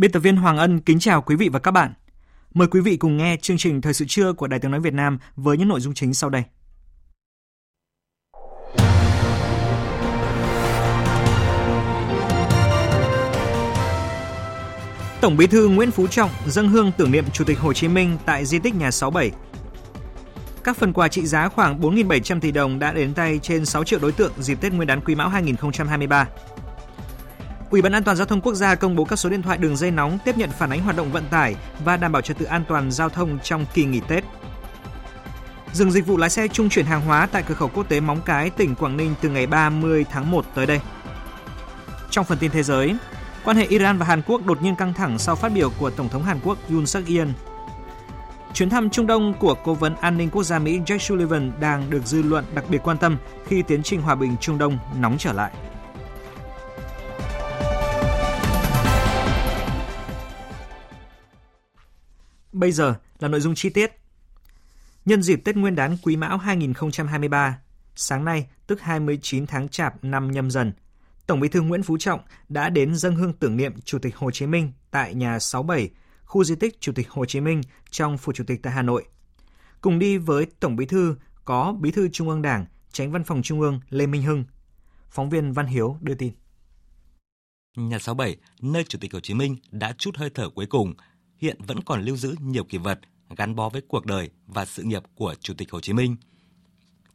Biên tập viên Hoàng Ân kính chào quý vị và các bạn. Mời quý vị cùng nghe chương trình Thời sự trưa của Đài Tiếng Nói Việt Nam với những nội dung chính sau đây. Tổng Bí thư Nguyễn Phú Trọng dâng hương tưởng niệm Chủ tịch Hồ Chí Minh tại di tích nhà 67. Các phần quà trị giá khoảng 4.700 tỷ đồng đã đến tay trên 6 triệu đối tượng dịp Tết Nguyên đán Quý Mão 2023. Ủy ban An toàn giao thông quốc gia công bố các số điện thoại đường dây nóng tiếp nhận phản ánh hoạt động vận tải và đảm bảo trật tự an toàn giao thông trong kỳ nghỉ Tết. Dừng dịch vụ lái xe trung chuyển hàng hóa tại cửa khẩu quốc tế Móng Cái, tỉnh Quảng Ninh từ ngày 30 tháng 1 tới đây. Trong phần tin thế giới, quan hệ Iran và Hàn Quốc đột nhiên căng thẳng sau phát biểu của Tổng thống Hàn Quốc Yoon suk yeol Chuyến thăm Trung Đông của Cố vấn An ninh Quốc gia Mỹ Jake Sullivan đang được dư luận đặc biệt quan tâm khi tiến trình hòa bình Trung Đông nóng trở lại. Bây giờ là nội dung chi tiết. Nhân dịp Tết Nguyên đán Quý Mão 2023, sáng nay tức 29 tháng Chạp năm nhâm dần, Tổng Bí thư Nguyễn Phú Trọng đã đến dâng hương tưởng niệm Chủ tịch Hồ Chí Minh tại nhà 67, khu di tích Chủ tịch Hồ Chí Minh trong Phủ Chủ tịch tại Hà Nội. Cùng đi với Tổng Bí thư có Bí thư Trung ương Đảng, Tránh Văn phòng Trung ương Lê Minh Hưng. Phóng viên Văn Hiếu đưa tin. Nhà 67, nơi Chủ tịch Hồ Chí Minh đã chút hơi thở cuối cùng – hiện vẫn còn lưu giữ nhiều kỷ vật gắn bó với cuộc đời và sự nghiệp của Chủ tịch Hồ Chí Minh.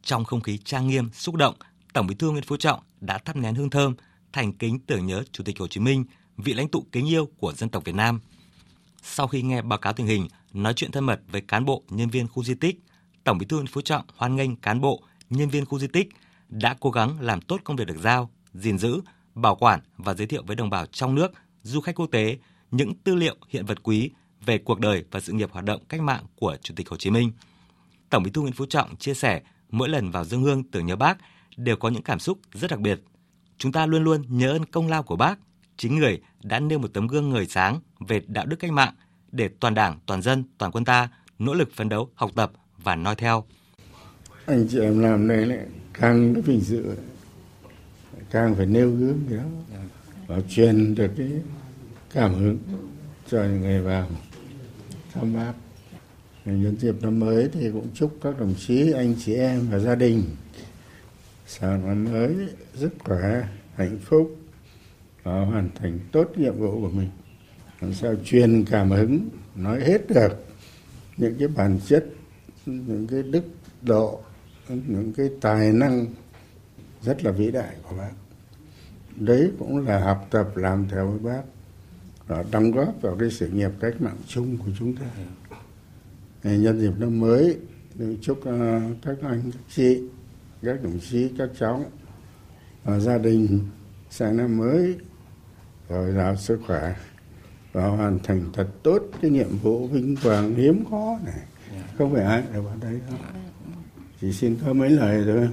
Trong không khí trang nghiêm, xúc động, Tổng Bí thư Nguyễn Phú Trọng đã thắp nén hương thơm, thành kính tưởng nhớ Chủ tịch Hồ Chí Minh, vị lãnh tụ kính yêu của dân tộc Việt Nam. Sau khi nghe báo cáo tình hình, nói chuyện thân mật với cán bộ, nhân viên khu di tích, Tổng Bí thư Nguyễn Phú Trọng hoan nghênh cán bộ, nhân viên khu di tích đã cố gắng làm tốt công việc được giao, gìn giữ, bảo quản và giới thiệu với đồng bào trong nước, du khách quốc tế những tư liệu hiện vật quý về cuộc đời và sự nghiệp hoạt động cách mạng của Chủ tịch Hồ Chí Minh. Tổng Bí thư Nguyễn Phú Trọng chia sẻ, mỗi lần vào dân hương tưởng nhớ Bác đều có những cảm xúc rất đặc biệt. Chúng ta luôn luôn nhớ ơn công lao của Bác, chính người đã nêu một tấm gương ngời sáng về đạo đức cách mạng để toàn Đảng, toàn dân, toàn quân ta nỗ lực phấn đấu, học tập và noi theo. Anh chị em làm đây lại càng vinh dự, càng phải nêu gương đó và truyền được cái cảm hứng. Cho những người vào. Thăm bác. Nhân dịp năm mới thì cũng chúc các đồng chí, anh chị em và gia đình. Sang năm mới, rất khỏe, hạnh phúc. Và hoàn thành tốt nhiệm vụ của mình. Làm sao truyền cảm hứng, nói hết được những cái bản chất, những cái đức độ, những cái tài năng rất là vĩ đại của bác. Đấy cũng là học tập, làm theo với bác và đóng góp vào cái sự nghiệp cách mạng chung của chúng ta. Nhân dịp năm mới chúc ờ, các anh các chị các đồng chí các cháu và gia đình sang năm mới rồi giàu sức khỏe và hoàn thành thật tốt cái nhiệm vụ vinh quang hiếm có này. Không phải ai đều vào đây đâu. Chỉ xin có mấy lời thôi.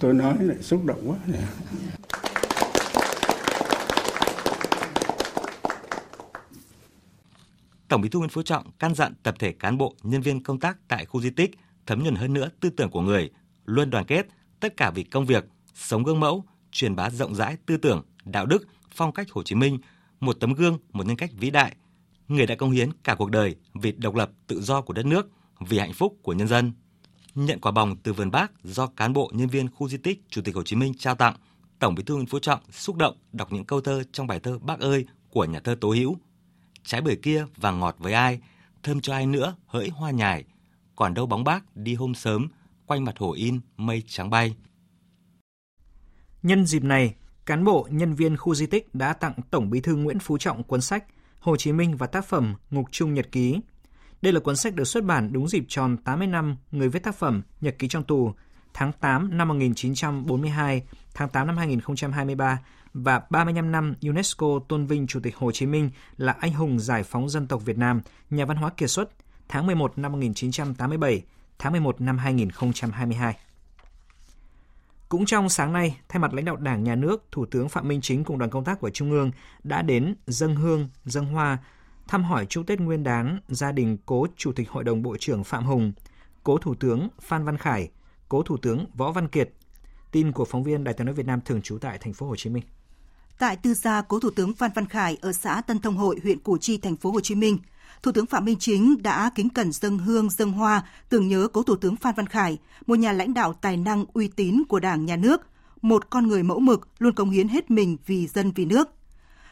Tôi nói lại xúc động quá này Tổng Bí thư Nguyễn Phú Trọng căn dặn tập thể cán bộ, nhân viên công tác tại khu di tích thấm nhuần hơn nữa tư tưởng của người, luôn đoàn kết, tất cả vì công việc, sống gương mẫu, truyền bá rộng rãi tư tưởng, đạo đức, phong cách Hồ Chí Minh, một tấm gương, một nhân cách vĩ đại. Người đã công hiến cả cuộc đời vì độc lập, tự do của đất nước, vì hạnh phúc của nhân dân. Nhận quả bồng từ vườn bác do cán bộ nhân viên khu di tích Chủ tịch Hồ Chí Minh trao tặng, Tổng Bí thư Nguyễn Phú Trọng xúc động đọc những câu thơ trong bài thơ Bác ơi của nhà thơ Tố Hữu trái bưởi kia vàng ngọt với ai, thơm cho ai nữa hỡi hoa nhài, còn đâu bóng bác đi hôm sớm, quanh mặt hồ in mây trắng bay. Nhân dịp này, cán bộ, nhân viên khu di tích đã tặng Tổng Bí thư Nguyễn Phú Trọng cuốn sách Hồ Chí Minh và tác phẩm Ngục Trung Nhật Ký. Đây là cuốn sách được xuất bản đúng dịp tròn 80 năm người viết tác phẩm Nhật ký trong tù tháng 8 năm 1942, tháng 8 năm 2023 và 35 năm UNESCO tôn vinh Chủ tịch Hồ Chí Minh là anh hùng giải phóng dân tộc Việt Nam, nhà văn hóa kiệt xuất, tháng 11 năm 1987, tháng 11 năm 2022. Cũng trong sáng nay, thay mặt lãnh đạo Đảng, Nhà nước, Thủ tướng Phạm Minh Chính cùng đoàn công tác của Trung ương đã đến dân hương, dân hoa, thăm hỏi chúc Tết Nguyên đán gia đình cố Chủ tịch Hội đồng Bộ trưởng Phạm Hùng, cố Thủ tướng Phan Văn Khải, cố Thủ tướng Võ Văn Kiệt. Tin của phóng viên Đài tiếng nói Việt Nam thường trú tại thành phố Hồ Chí Minh. Tại tư gia cố Thủ tướng Phan Văn Khải ở xã Tân Thông Hội, huyện Củ Chi, thành phố Hồ Chí Minh, Thủ tướng Phạm Minh Chính đã kính cẩn dâng hương dâng hoa tưởng nhớ cố Thủ tướng Phan Văn Khải, một nhà lãnh đạo tài năng uy tín của Đảng, Nhà nước, một con người mẫu mực luôn cống hiến hết mình vì dân vì nước.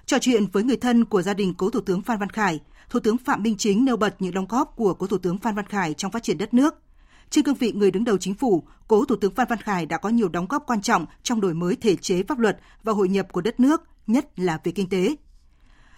Trò chuyện với người thân của gia đình cố Thủ tướng Phan Văn Khải, Thủ tướng Phạm Minh Chính nêu bật những đóng góp của cố Thủ tướng Phan Văn Khải trong phát triển đất nước. Trên cương vị người đứng đầu chính phủ, cố Thủ tướng Phan Văn Khải đã có nhiều đóng góp quan trọng trong đổi mới thể chế pháp luật và hội nhập của đất nước, nhất là về kinh tế.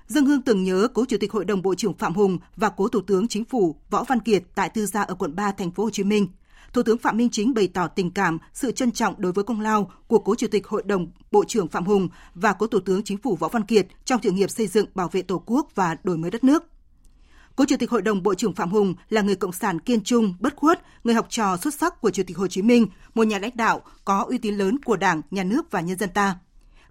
Dân hương tưởng nhớ cố Chủ tịch Hội đồng Bộ trưởng Phạm Hùng và cố Thủ tướng Chính phủ Võ Văn Kiệt tại tư gia ở quận 3 thành phố Hồ Chí Minh. Thủ tướng Phạm Minh Chính bày tỏ tình cảm, sự trân trọng đối với công lao của cố Chủ tịch Hội đồng Bộ trưởng Phạm Hùng và cố Thủ tướng Chính phủ Võ Văn Kiệt trong sự nghiệp xây dựng, bảo vệ Tổ quốc và đổi mới đất nước. Cố Chủ tịch Hội đồng Bộ trưởng Phạm Hùng là người cộng sản kiên trung, bất khuất, người học trò xuất sắc của Chủ tịch Hồ Chí Minh, một nhà lãnh đạo có uy tín lớn của Đảng, Nhà nước và nhân dân ta.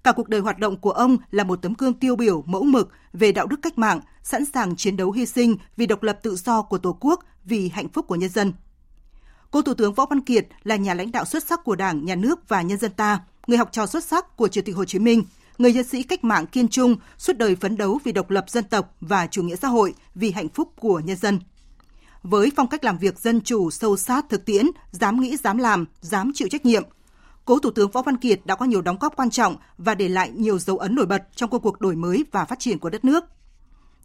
Cả cuộc đời hoạt động của ông là một tấm gương tiêu biểu mẫu mực về đạo đức cách mạng, sẵn sàng chiến đấu hy sinh vì độc lập tự do của Tổ quốc, vì hạnh phúc của nhân dân. Cố Thủ tướng Võ Văn Kiệt là nhà lãnh đạo xuất sắc của Đảng, Nhà nước và nhân dân ta, người học trò xuất sắc của Chủ tịch Hồ Chí Minh, người nhân sĩ cách mạng kiên trung, suốt đời phấn đấu vì độc lập dân tộc và chủ nghĩa xã hội, vì hạnh phúc của nhân dân. Với phong cách làm việc dân chủ, sâu sát, thực tiễn, dám nghĩ, dám làm, dám chịu trách nhiệm, cố Thủ tướng Võ Văn Kiệt đã có nhiều đóng góp quan trọng và để lại nhiều dấu ấn nổi bật trong công cuộc đổi mới và phát triển của đất nước.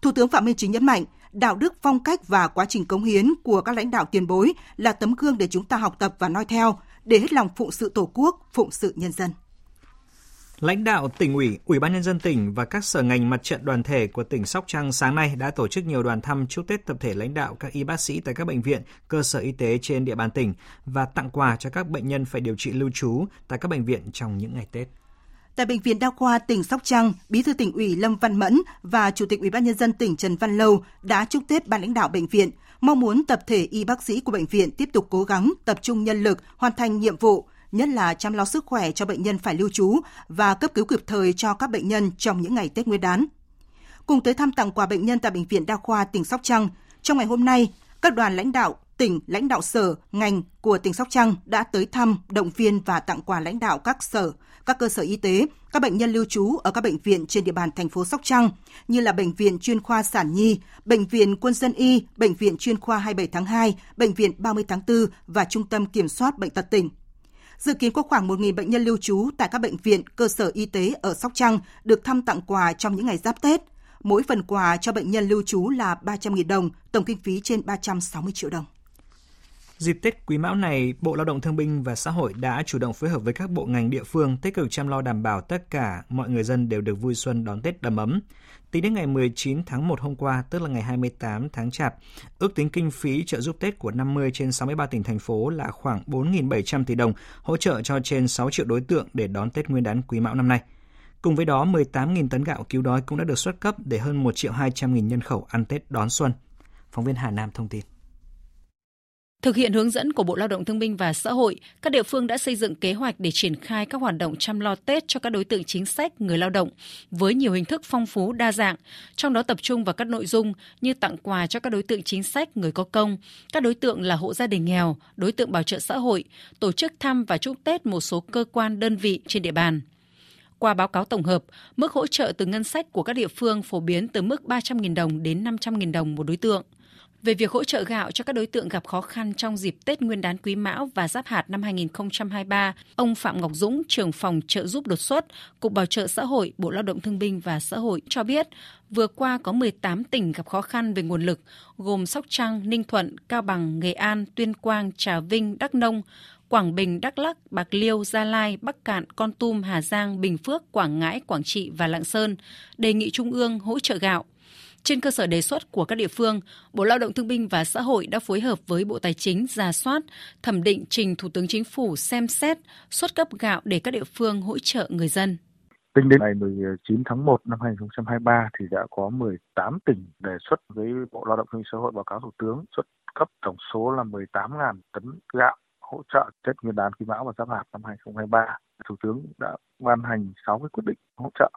Thủ tướng Phạm Minh Chính nhấn mạnh, đạo đức, phong cách và quá trình cống hiến của các lãnh đạo tiền bối là tấm gương để chúng ta học tập và noi theo, để hết lòng phụng sự Tổ quốc, phụng sự nhân dân. Lãnh đạo tỉnh ủy, Ủy ban nhân dân tỉnh và các sở ngành mặt trận đoàn thể của tỉnh Sóc Trăng sáng nay đã tổ chức nhiều đoàn thăm chúc Tết tập thể lãnh đạo các y bác sĩ tại các bệnh viện, cơ sở y tế trên địa bàn tỉnh và tặng quà cho các bệnh nhân phải điều trị lưu trú tại các bệnh viện trong những ngày Tết. Tại bệnh viện Đa khoa tỉnh Sóc Trăng, Bí thư tỉnh ủy Lâm Văn Mẫn và Chủ tịch Ủy ban nhân dân tỉnh Trần Văn Lâu đã chúc Tết ban lãnh đạo bệnh viện, mong muốn tập thể y bác sĩ của bệnh viện tiếp tục cố gắng tập trung nhân lực hoàn thành nhiệm vụ, nhất là chăm lo sức khỏe cho bệnh nhân phải lưu trú và cấp cứu kịp thời cho các bệnh nhân trong những ngày Tết Nguyên đán. Cùng tới thăm tặng quà bệnh nhân tại Bệnh viện Đa khoa tỉnh Sóc Trăng, trong ngày hôm nay, các đoàn lãnh đạo tỉnh, lãnh đạo sở, ngành của tỉnh Sóc Trăng đã tới thăm, động viên và tặng quà lãnh đạo các sở, các cơ sở y tế, các bệnh nhân lưu trú ở các bệnh viện trên địa bàn thành phố Sóc Trăng như là Bệnh viện chuyên khoa Sản Nhi, Bệnh viện Quân dân Y, Bệnh viện chuyên khoa 27 tháng 2, Bệnh viện 30 tháng 4 và Trung tâm Kiểm soát Bệnh tật tỉnh. Dự kiến có khoảng 1.000 bệnh nhân lưu trú tại các bệnh viện, cơ sở y tế ở Sóc Trăng được thăm tặng quà trong những ngày giáp Tết. Mỗi phần quà cho bệnh nhân lưu trú là 300.000 đồng, tổng kinh phí trên 360 triệu đồng. Dịp Tết Quý Mão này, Bộ Lao động Thương binh và Xã hội đã chủ động phối hợp với các bộ ngành địa phương tích cực chăm lo đảm bảo tất cả mọi người dân đều được vui xuân đón Tết đầm ấm. Tính đến ngày 19 tháng 1 hôm qua, tức là ngày 28 tháng Chạp, ước tính kinh phí trợ giúp Tết của 50 trên 63 tỉnh thành phố là khoảng 4.700 tỷ đồng, hỗ trợ cho trên 6 triệu đối tượng để đón Tết Nguyên đán Quý Mão năm nay. Cùng với đó, 18.000 tấn gạo cứu đói cũng đã được xuất cấp để hơn 1 triệu 200 nghìn nhân khẩu ăn Tết đón xuân. Phóng viên Hà Nam thông tin. Thực hiện hướng dẫn của Bộ Lao động Thương binh và Xã hội, các địa phương đã xây dựng kế hoạch để triển khai các hoạt động chăm lo Tết cho các đối tượng chính sách, người lao động với nhiều hình thức phong phú đa dạng, trong đó tập trung vào các nội dung như tặng quà cho các đối tượng chính sách, người có công, các đối tượng là hộ gia đình nghèo, đối tượng bảo trợ xã hội, tổ chức thăm và chúc Tết một số cơ quan đơn vị trên địa bàn. Qua báo cáo tổng hợp, mức hỗ trợ từ ngân sách của các địa phương phổ biến từ mức 300.000 đồng đến 500.000 đồng một đối tượng – về việc hỗ trợ gạo cho các đối tượng gặp khó khăn trong dịp Tết Nguyên đán Quý Mão và Giáp hạt năm 2023, ông Phạm Ngọc Dũng, trưởng phòng trợ giúp đột xuất, Cục Bảo trợ xã hội, Bộ Lao động Thương binh và Xã hội cho biết, vừa qua có 18 tỉnh gặp khó khăn về nguồn lực, gồm Sóc Trăng, Ninh Thuận, Cao Bằng, Nghệ An, Tuyên Quang, Trà Vinh, Đắk Nông. Quảng Bình, Đắk Lắc, Bạc Liêu, Gia Lai, Bắc Cạn, Con Tum, Hà Giang, Bình Phước, Quảng Ngãi, Quảng Trị và Lạng Sơn đề nghị Trung ương hỗ trợ gạo. Trên cơ sở đề xuất của các địa phương, Bộ Lao động Thương binh và Xã hội đã phối hợp với Bộ Tài chính ra soát, thẩm định trình Thủ tướng Chính phủ xem xét xuất cấp gạo để các địa phương hỗ trợ người dân. Tính đến ngày 19 tháng 1 năm 2023 thì đã có 18 tỉnh đề xuất với Bộ Lao động Thương binh Xã hội báo cáo Thủ tướng xuất cấp tổng số là 18.000 tấn gạo hỗ trợ Tết Nguyên đán Quý Mão và Giáp Hạt năm 2023. Thủ tướng đã ban hành 6 cái quyết định hỗ trợ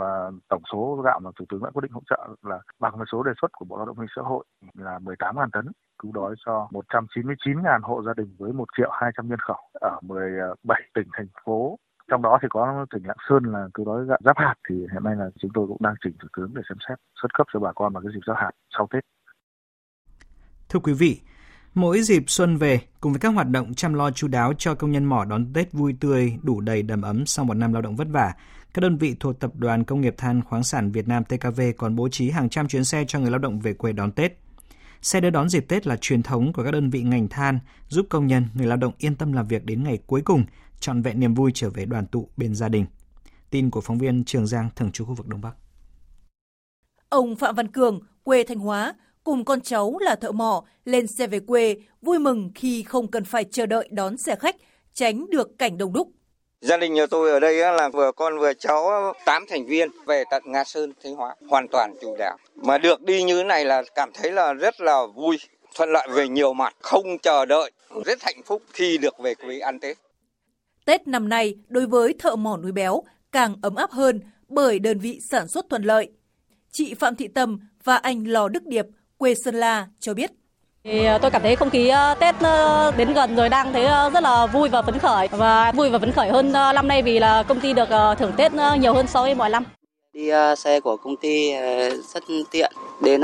và tổng số gạo mà Thủ tướng đã quyết định hỗ trợ là bằng với số đề xuất của Bộ Lao động Thương xã hội là 18.000 tấn cứu đói cho 199.000 hộ gia đình với 1 triệu 200 nhân khẩu ở 17 tỉnh thành phố trong đó thì có tỉnh Lạng Sơn là cứu đói gạo giáp hạt thì hiện nay là chúng tôi cũng đang chỉnh thủ tướng để xem xét xuất cấp cho bà con vào cái dịp giáp hạt sau Tết. Thưa quý vị, Mỗi dịp xuân về, cùng với các hoạt động chăm lo chu đáo cho công nhân mỏ đón Tết vui tươi, đủ đầy đầm ấm sau một năm lao động vất vả, các đơn vị thuộc Tập đoàn Công nghiệp Than khoáng sản Việt Nam TKV còn bố trí hàng trăm chuyến xe cho người lao động về quê đón Tết. Xe đưa đón dịp Tết là truyền thống của các đơn vị ngành than, giúp công nhân, người lao động yên tâm làm việc đến ngày cuối cùng, trọn vẹn niềm vui trở về đoàn tụ bên gia đình. Tin của phóng viên Trường Giang, thường trú khu vực Đông Bắc. Ông Phạm Văn Cường, quê Thanh Hóa, cùng con cháu là thợ mỏ lên xe về quê, vui mừng khi không cần phải chờ đợi đón xe khách, tránh được cảnh đông đúc. Gia đình nhà tôi ở đây là vừa con vừa cháu 8 thành viên về tận Nga Sơn, Thanh Hóa, hoàn toàn chủ đạo. Mà được đi như thế này là cảm thấy là rất là vui, thuận lợi về nhiều mặt, không chờ đợi, rất hạnh phúc khi được về quê ăn Tết. Tết năm nay đối với thợ mỏ núi béo càng ấm áp hơn bởi đơn vị sản xuất thuận lợi. Chị Phạm Thị Tâm và anh Lò Đức Điệp quê Sơn La cho biết. Thì ờ, tôi cảm thấy không khí ờ, Tết ờ, đến gần rồi đang thấy rất là vui và phấn khởi và vui và phấn khởi hơn năm nay vì là công ty được thưởng Tết nhiều hơn so với mọi năm. Đi xe của công ty rất tiện. Đến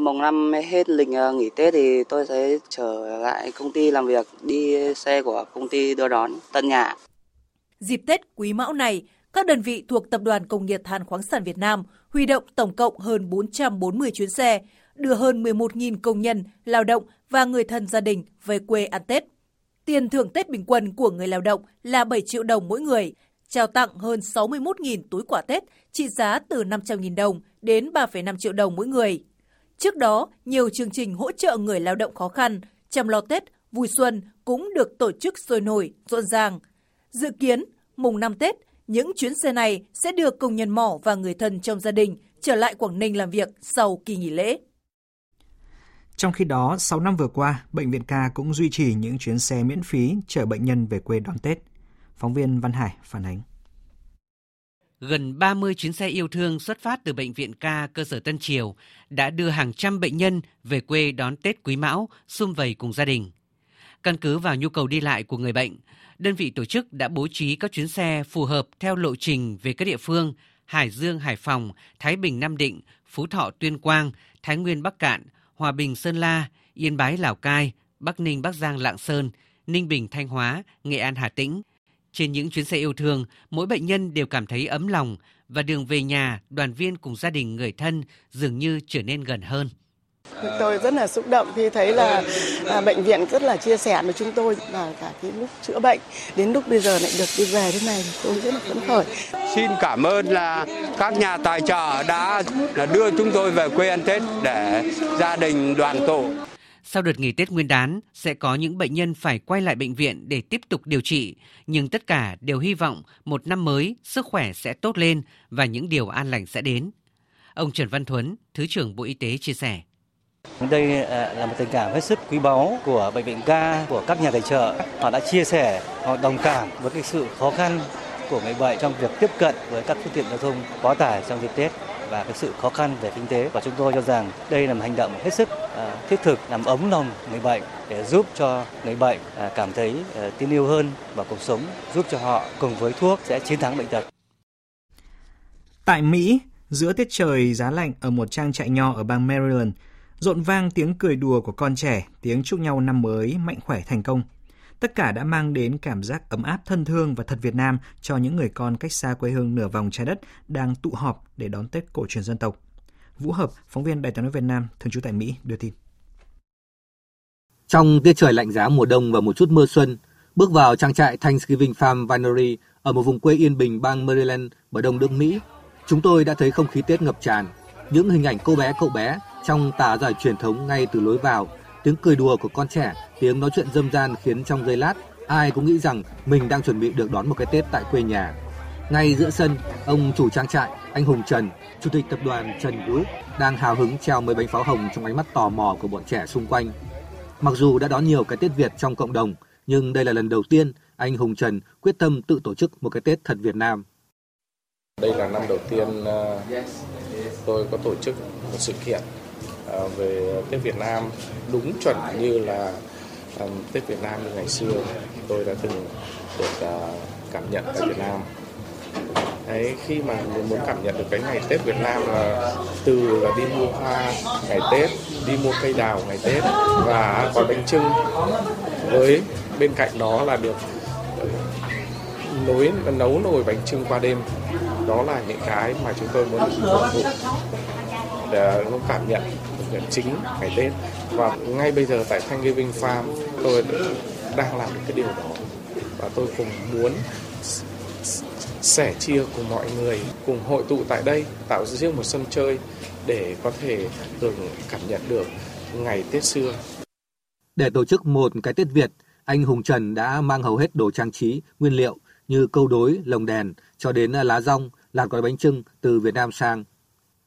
mùng năm hết lịch nghỉ Tết thì tôi sẽ trở lại công ty làm việc, đi xe của công ty đưa đón tận nhà. Dịp Tết Quý Mão này, các đơn vị thuộc Tập đoàn Công nghiệp Than khoáng sản Việt Nam huy động tổng cộng hơn 440 chuyến xe, đưa hơn 11.000 công nhân, lao động và người thân gia đình về quê ăn Tết. Tiền thưởng Tết bình quân của người lao động là 7 triệu đồng mỗi người, trao tặng hơn 61.000 túi quà Tết trị giá từ 500.000 đồng đến 3,5 triệu đồng mỗi người. Trước đó, nhiều chương trình hỗ trợ người lao động khó khăn, chăm lo Tết, vui xuân cũng được tổ chức sôi nổi, rộn ràng. Dự kiến, mùng 5 Tết, những chuyến xe này sẽ đưa công nhân mỏ và người thân trong gia đình trở lại Quảng Ninh làm việc sau kỳ nghỉ lễ. Trong khi đó, 6 năm vừa qua, Bệnh viện Ca cũng duy trì những chuyến xe miễn phí chở bệnh nhân về quê đón Tết. Phóng viên Văn Hải phản ánh. Gần 30 chuyến xe yêu thương xuất phát từ Bệnh viện Ca cơ sở Tân Triều đã đưa hàng trăm bệnh nhân về quê đón Tết Quý Mão, xung vầy cùng gia đình. Căn cứ vào nhu cầu đi lại của người bệnh, đơn vị tổ chức đã bố trí các chuyến xe phù hợp theo lộ trình về các địa phương Hải Dương, Hải Phòng, Thái Bình, Nam Định, Phú Thọ, Tuyên Quang, Thái Nguyên, Bắc Cạn, Hòa Bình, Sơn La, Yên Bái, Lào Cai, Bắc Ninh, Bắc Giang, Lạng Sơn, Ninh Bình, Thanh Hóa, Nghệ An, Hà Tĩnh. Trên những chuyến xe yêu thương, mỗi bệnh nhân đều cảm thấy ấm lòng và đường về nhà, đoàn viên cùng gia đình người thân dường như trở nên gần hơn. Tôi rất là xúc động khi thấy là à, bệnh viện rất là chia sẻ với chúng tôi và cả cái lúc chữa bệnh đến lúc bây giờ lại được đi về thế này tôi rất là phấn khởi. Xin cảm ơn là các nhà tài trợ đã là đưa chúng tôi về quê ăn Tết để gia đình đoàn tụ. Sau đợt nghỉ Tết Nguyên đán, sẽ có những bệnh nhân phải quay lại bệnh viện để tiếp tục điều trị, nhưng tất cả đều hy vọng một năm mới sức khỏe sẽ tốt lên và những điều an lành sẽ đến. Ông Trần Văn Thuấn, Thứ trưởng Bộ Y tế chia sẻ. Đây à, là một tình cảm hết sức quý báu của bệnh viện ca, của các nhà tài trợ. Họ đã chia sẻ, họ đồng cảm với cái sự khó khăn của người bệnh trong việc tiếp cận với các phương tiện giao thông quá tải trong dịp Tết và cái sự khó khăn về kinh tế và chúng tôi cho rằng đây là một hành động hết sức à, thiết thực làm ấm lòng người bệnh để giúp cho người bệnh à, cảm thấy tin yêu hơn vào cuộc sống, giúp cho họ cùng với thuốc sẽ chiến thắng bệnh tật. Tại Mỹ, giữa tiết trời giá lạnh ở một trang trại nho ở bang Maryland, rộn vang tiếng cười đùa của con trẻ, tiếng chúc nhau năm mới mạnh khỏe thành công. Tất cả đã mang đến cảm giác ấm áp thân thương và thật Việt Nam cho những người con cách xa quê hương nửa vòng trái đất đang tụ họp để đón Tết cổ truyền dân tộc. Vũ Hợp, phóng viên Đài tiếng nói Việt Nam, thường trú tại Mỹ, đưa tin. Trong tiết trời lạnh giá mùa đông và một chút mưa xuân, Bước vào trang trại Thanksgiving Farm Winery ở một vùng quê yên bình bang Maryland bờ đông nước Mỹ, chúng tôi đã thấy không khí Tết ngập tràn. Những hình ảnh cô bé cậu bé trong tà giải truyền thống ngay từ lối vào, tiếng cười đùa của con trẻ, tiếng nói chuyện dâm gian khiến trong giây lát ai cũng nghĩ rằng mình đang chuẩn bị được đón một cái Tết tại quê nhà. Ngay giữa sân, ông chủ trang trại, anh Hùng Trần, chủ tịch tập đoàn Trần Group đang hào hứng treo mấy bánh pháo hồng trong ánh mắt tò mò của bọn trẻ xung quanh. Mặc dù đã đón nhiều cái Tết Việt trong cộng đồng, nhưng đây là lần đầu tiên anh Hùng Trần quyết tâm tự tổ chức một cái Tết thật Việt Nam. Đây là năm đầu tiên ờ, tôi có tổ chức một sự kiện À, về Tết Việt Nam đúng chuẩn như là Tết Việt Nam như ngày xưa tôi đã từng được à, cảm nhận tại Việt Nam. Đấy, khi mà mình muốn cảm nhận được cái ngày Tết Việt Nam là từ là đi mua hoa ngày Tết, đi mua cây đào ngày Tết và có bánh trưng với bên cạnh đó là được ừ, nối nấu nồi bánh trưng qua đêm. Đó là những cái mà chúng tôi muốn phục vụ để à, cảm nhận chính ngày Tết và ngay bây giờ tại Thanh Thanksgiving Farm tôi đang làm được cái điều đó và tôi cũng muốn sẻ chia cùng mọi người cùng hội tụ tại đây tạo riêng một sân chơi để có thể được cảm nhận được ngày Tết xưa. Để tổ chức một cái Tết Việt, anh Hùng Trần đã mang hầu hết đồ trang trí, nguyên liệu như câu đối, lồng đèn cho đến lá rong, lạt gói bánh trưng từ Việt Nam sang.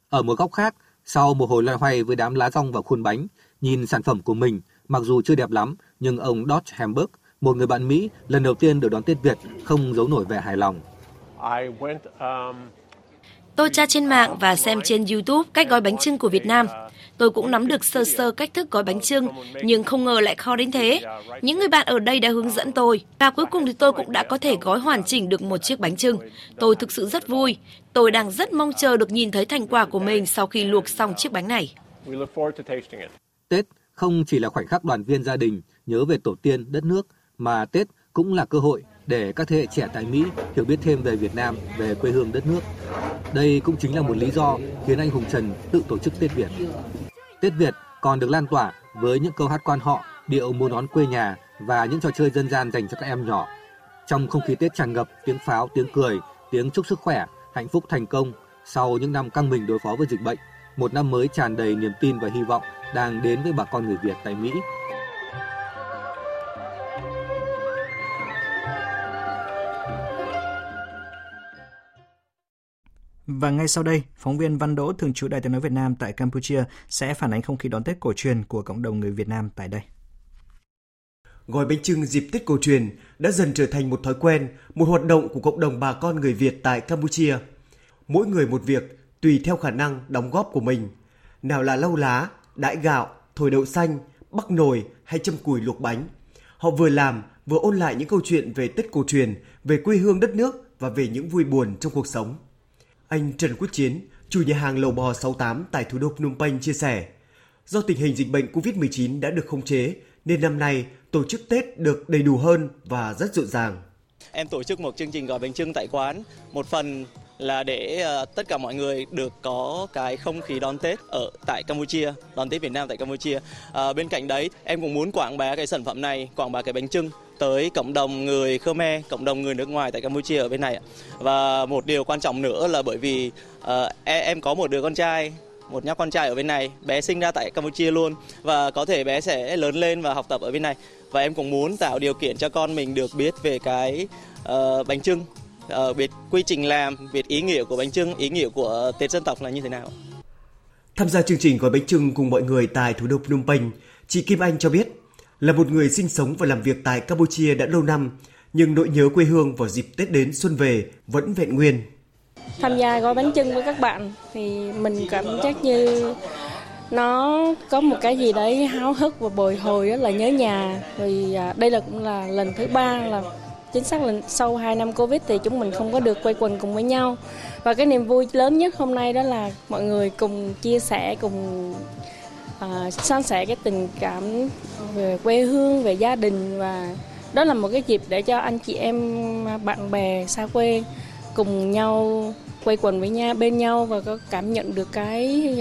Ở một góc khác, sau một hồi loay hoay với đám lá rong và khuôn bánh, nhìn sản phẩm của mình, mặc dù chưa đẹp lắm, nhưng ông Dodge Hamburg, một người bạn Mỹ lần đầu tiên được đón Tết Việt, không giấu nổi vẻ hài lòng. Um, Tôi tra trên mạng và xem trên YouTube cách gói bánh trưng của Việt Nam. Tôi cũng nắm được sơ sơ cách thức gói bánh trưng, nhưng không ngờ lại khó đến thế. Những người bạn ở đây đã hướng dẫn tôi, và cuối cùng thì tôi cũng đã có thể gói hoàn chỉnh được một chiếc bánh trưng. Tôi thực sự rất vui. Tôi đang rất mong chờ được nhìn thấy thành quả của mình sau khi luộc xong chiếc bánh này. Tết không chỉ là khoảnh khắc đoàn viên gia đình nhớ về tổ tiên, đất nước, mà Tết cũng là cơ hội để các thế hệ trẻ tại Mỹ hiểu biết thêm về Việt Nam, về quê hương đất nước. Đây cũng chính là một lý do khiến anh Hùng Trần tự tổ chức Tết Việt. Tết Việt còn được lan tỏa với những câu hát quan họ, điệu múa nón quê nhà và những trò chơi dân gian dành cho các em nhỏ. Trong không khí Tết tràn ngập tiếng pháo, tiếng cười, tiếng chúc sức khỏe, hạnh phúc thành công sau những năm căng mình đối phó với dịch bệnh, một năm mới tràn đầy niềm tin và hy vọng đang đến với bà con người Việt tại Mỹ. Và ngay sau đây, phóng viên Văn Đỗ thường trú Đài tiếng nói Việt Nam tại Campuchia sẽ phản ánh không khí đón Tết cổ truyền của cộng đồng người Việt Nam tại đây. Gói bánh trưng dịp Tết cổ truyền đã dần trở thành một thói quen, một hoạt động của cộng đồng bà con người Việt tại Campuchia. Mỗi người một việc, tùy theo khả năng đóng góp của mình. Nào là lau lá, đãi gạo, thổi đậu xanh, bắc nồi hay châm cùi luộc bánh. Họ vừa làm, vừa ôn lại những câu chuyện về Tết cổ truyền, về quê hương đất nước và về những vui buồn trong cuộc sống. Anh Trần Quốc Chiến, chủ nhà hàng Lầu Bò 68 tại thủ đô Phnom Penh chia sẻ, do tình hình dịch bệnh COVID-19 đã được khống chế nên năm nay tổ chức Tết được đầy đủ hơn và rất rộn ràng. Em tổ chức một chương trình gói bánh trưng tại quán, một phần là để ờ, tất cả mọi người được có cái không khí đón Tết ở tại Campuchia, đón Tết Việt Nam tại Campuchia. À, bên cạnh đấy, em cũng muốn quảng bá cái sản phẩm này, quảng bá cái bánh trưng tới cộng đồng người Khmer, cộng đồng người nước ngoài tại Campuchia ở bên này. Và một điều quan trọng nữa là bởi vì uh, em có một đứa con trai một nhóc con trai ở bên này, bé sinh ra tại Campuchia luôn và có thể bé sẽ lớn lên và học tập ở bên này. Và em cũng muốn tạo điều kiện cho con mình được biết về cái uh, bánh trưng, uh, biết quy trình làm, biết ý nghĩa của bánh trưng, ý nghĩa của Tết dân tộc là như thế nào. Tham gia chương trình gói bánh trưng cùng mọi người tại thủ đô Phnom Penh, chị Kim Anh cho biết là một người sinh sống và làm việc tại Campuchia đã lâu năm, nhưng nỗi nhớ quê hương vào dịp Tết đến xuân về vẫn vẹn nguyên. Tham gia gói bánh trưng với các bạn thì mình cảm giác như nó có một cái gì đấy háo hức và bồi hồi đó là nhớ nhà vì à, đây là cũng là lần thứ ba là chính xác là sau 2 năm Covid thì chúng mình không có được quay quần cùng với nhau và cái niềm vui lớn nhất hôm nay đó là mọi người cùng chia sẻ cùng uh, san sẻ cái tình cảm về quê hương về gia đình và đó là một cái dịp để cho anh chị em à, bạn bè xa quê cùng nhau quay quần với nhau bên nhau và có cảm nhận được cái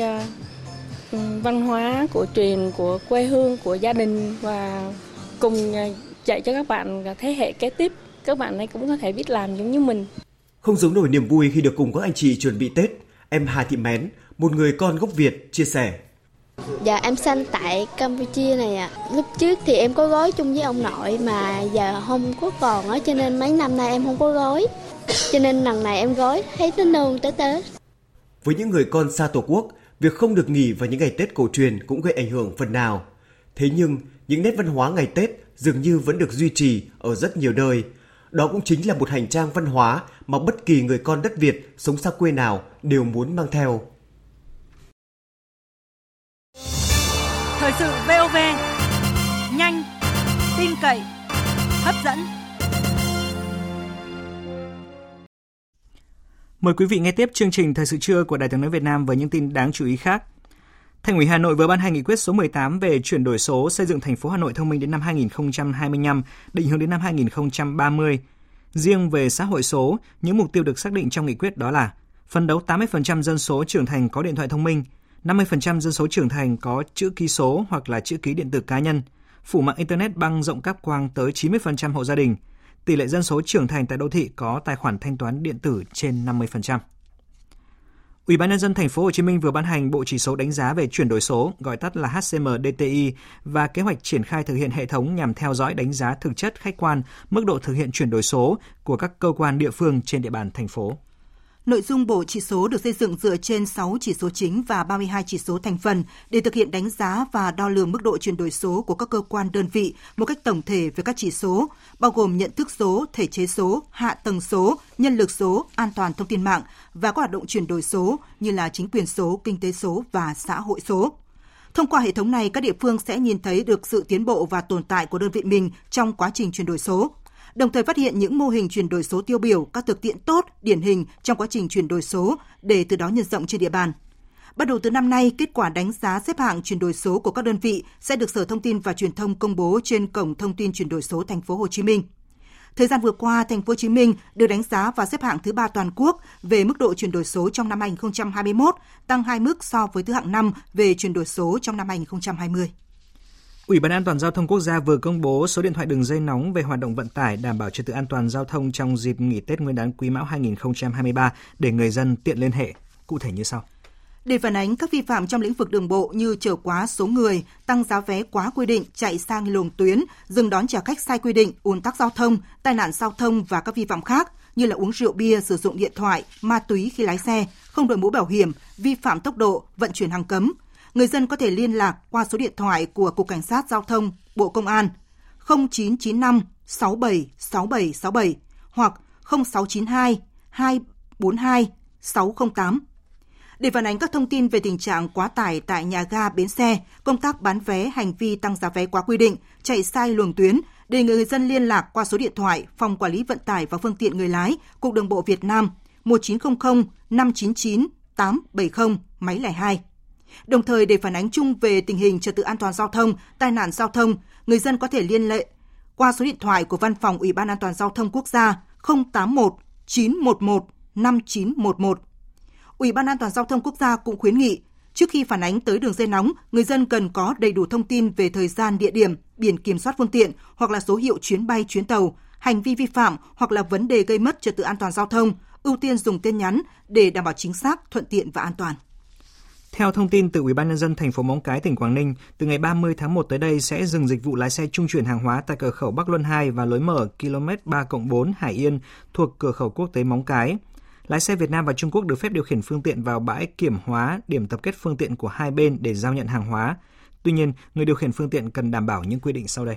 uh, văn hóa của truyền của quê hương của gia đình và cùng à, dạy cho các bạn thế hệ kế tiếp các bạn ấy cũng có thể biết làm giống như mình. Không giống nổi niềm vui khi được cùng các anh chị chuẩn bị Tết, em Hà Thị Mén, một người con gốc Việt chia sẻ. Dạ em sinh tại Campuchia này ạ. À. Lúc trước thì em có gói chung với ông nội mà giờ không có còn á cho nên mấy năm nay em không có gói. Cho nên lần này em gói thấy nó nương tới Tết. Với những người con xa Tổ quốc, việc không được nghỉ vào những ngày Tết cổ truyền cũng gây ảnh hưởng phần nào. Thế nhưng, những nét văn hóa ngày Tết dường như vẫn được duy trì ở rất nhiều nơi. Đó cũng chính là một hành trang văn hóa mà bất kỳ người con đất Việt sống xa quê nào đều muốn mang theo. Thời sự VOV, nhanh, tin cậy, hấp dẫn. Mời quý vị nghe tiếp chương trình Thời sự trưa của Đài tiếng nói Việt Nam với những tin đáng chú ý khác. Thành ủy Hà Nội vừa ban hành nghị quyết số 18 về chuyển đổi số xây dựng thành phố Hà Nội thông minh đến năm 2025, định hướng đến năm 2030. Riêng về xã hội số, những mục tiêu được xác định trong nghị quyết đó là phấn đấu 80% dân số trưởng thành có điện thoại thông minh, 50% dân số trưởng thành có chữ ký số hoặc là chữ ký điện tử cá nhân, phủ mạng Internet băng rộng cáp quang tới 90% hộ gia đình, tỷ lệ dân số trưởng thành tại đô thị có tài khoản thanh toán điện tử trên 50%. Ủy ban nhân dân thành phố Hồ Chí Minh vừa ban hành bộ chỉ số đánh giá về chuyển đổi số, gọi tắt là HCM-DTI và kế hoạch triển khai thực hiện hệ thống nhằm theo dõi đánh giá thực chất khách quan mức độ thực hiện chuyển đổi số của các cơ quan địa phương trên địa bàn thành phố. Nội dung bộ chỉ số được xây dựng dựa trên 6 chỉ số chính và 32 chỉ số thành phần để thực hiện đánh giá và đo lường mức độ chuyển đổi số của các cơ quan đơn vị một cách tổng thể về các chỉ số, bao gồm nhận thức số, thể chế số, hạ tầng số, nhân lực số, an toàn thông tin mạng và các hoạt động chuyển đổi số như là chính quyền số, kinh tế số và xã hội số. Thông qua hệ thống này, các địa phương sẽ nhìn thấy được sự tiến bộ và tồn tại của đơn vị mình trong quá trình chuyển đổi số đồng thời phát hiện những mô hình chuyển đổi số tiêu biểu, các thực tiễn tốt, điển hình trong quá trình chuyển đổi số để từ đó nhân rộng trên địa bàn. Bắt đầu từ năm nay, kết quả đánh giá xếp hạng chuyển đổi số của các đơn vị sẽ được Sở Thông tin và Truyền thông công bố trên cổng thông tin chuyển đổi số thành phố Hồ Chí Minh. Thời gian vừa qua, thành phố Hồ Chí Minh được đánh giá và xếp hạng thứ ba toàn quốc về mức độ chuyển đổi số trong năm 2021, tăng hai mức so với thứ hạng năm về chuyển đổi số trong năm 2020. Ủy ban An toàn giao thông quốc gia vừa công bố số điện thoại đường dây nóng về hoạt động vận tải đảm bảo trật tự an toàn giao thông trong dịp nghỉ Tết Nguyên đán Quý Mão 2023 để người dân tiện liên hệ. Cụ thể như sau. Để phản ánh các vi phạm trong lĩnh vực đường bộ như chở quá số người, tăng giá vé quá quy định, chạy sang luồng tuyến, dừng đón trả khách sai quy định, ùn tắc giao thông, tai nạn giao thông và các vi phạm khác như là uống rượu bia, sử dụng điện thoại, ma túy khi lái xe, không đội mũ bảo hiểm, vi phạm tốc độ, vận chuyển hàng cấm, người dân có thể liên lạc qua số điện thoại của Cục Cảnh sát Giao thông, Bộ Công an 0995 67 67 67 hoặc 0692 242 608. Để phản ánh các thông tin về tình trạng quá tải tại nhà ga bến xe, công tác bán vé, hành vi tăng giá vé quá quy định, chạy sai luồng tuyến, để người dân liên lạc qua số điện thoại Phòng Quản lý Vận tải và Phương tiện Người lái, Cục Đường bộ Việt Nam 1900 599 870 máy lẻ 2. Đồng thời để phản ánh chung về tình hình trật tự an toàn giao thông, tai nạn giao thông, người dân có thể liên hệ qua số điện thoại của Văn phòng Ủy ban An toàn giao thông quốc gia 081 911 5911. Ủy ban An toàn giao thông quốc gia cũng khuyến nghị Trước khi phản ánh tới đường dây nóng, người dân cần có đầy đủ thông tin về thời gian, địa điểm, biển kiểm soát phương tiện hoặc là số hiệu chuyến bay, chuyến tàu, hành vi vi phạm hoặc là vấn đề gây mất trật tự an toàn giao thông, ưu tiên dùng tin nhắn để đảm bảo chính xác, thuận tiện và an toàn. Theo thông tin từ Ủy ban nhân dân thành phố Móng Cái tỉnh Quảng Ninh, từ ngày 30 tháng 1 tới đây sẽ dừng dịch vụ lái xe trung chuyển hàng hóa tại cửa khẩu Bắc Luân 2 và lối mở km 3+4 Hải Yên thuộc cửa khẩu quốc tế Móng Cái. Lái xe Việt Nam và Trung Quốc được phép điều khiển phương tiện vào bãi kiểm hóa, điểm tập kết phương tiện của hai bên để giao nhận hàng hóa. Tuy nhiên, người điều khiển phương tiện cần đảm bảo những quy định sau đây.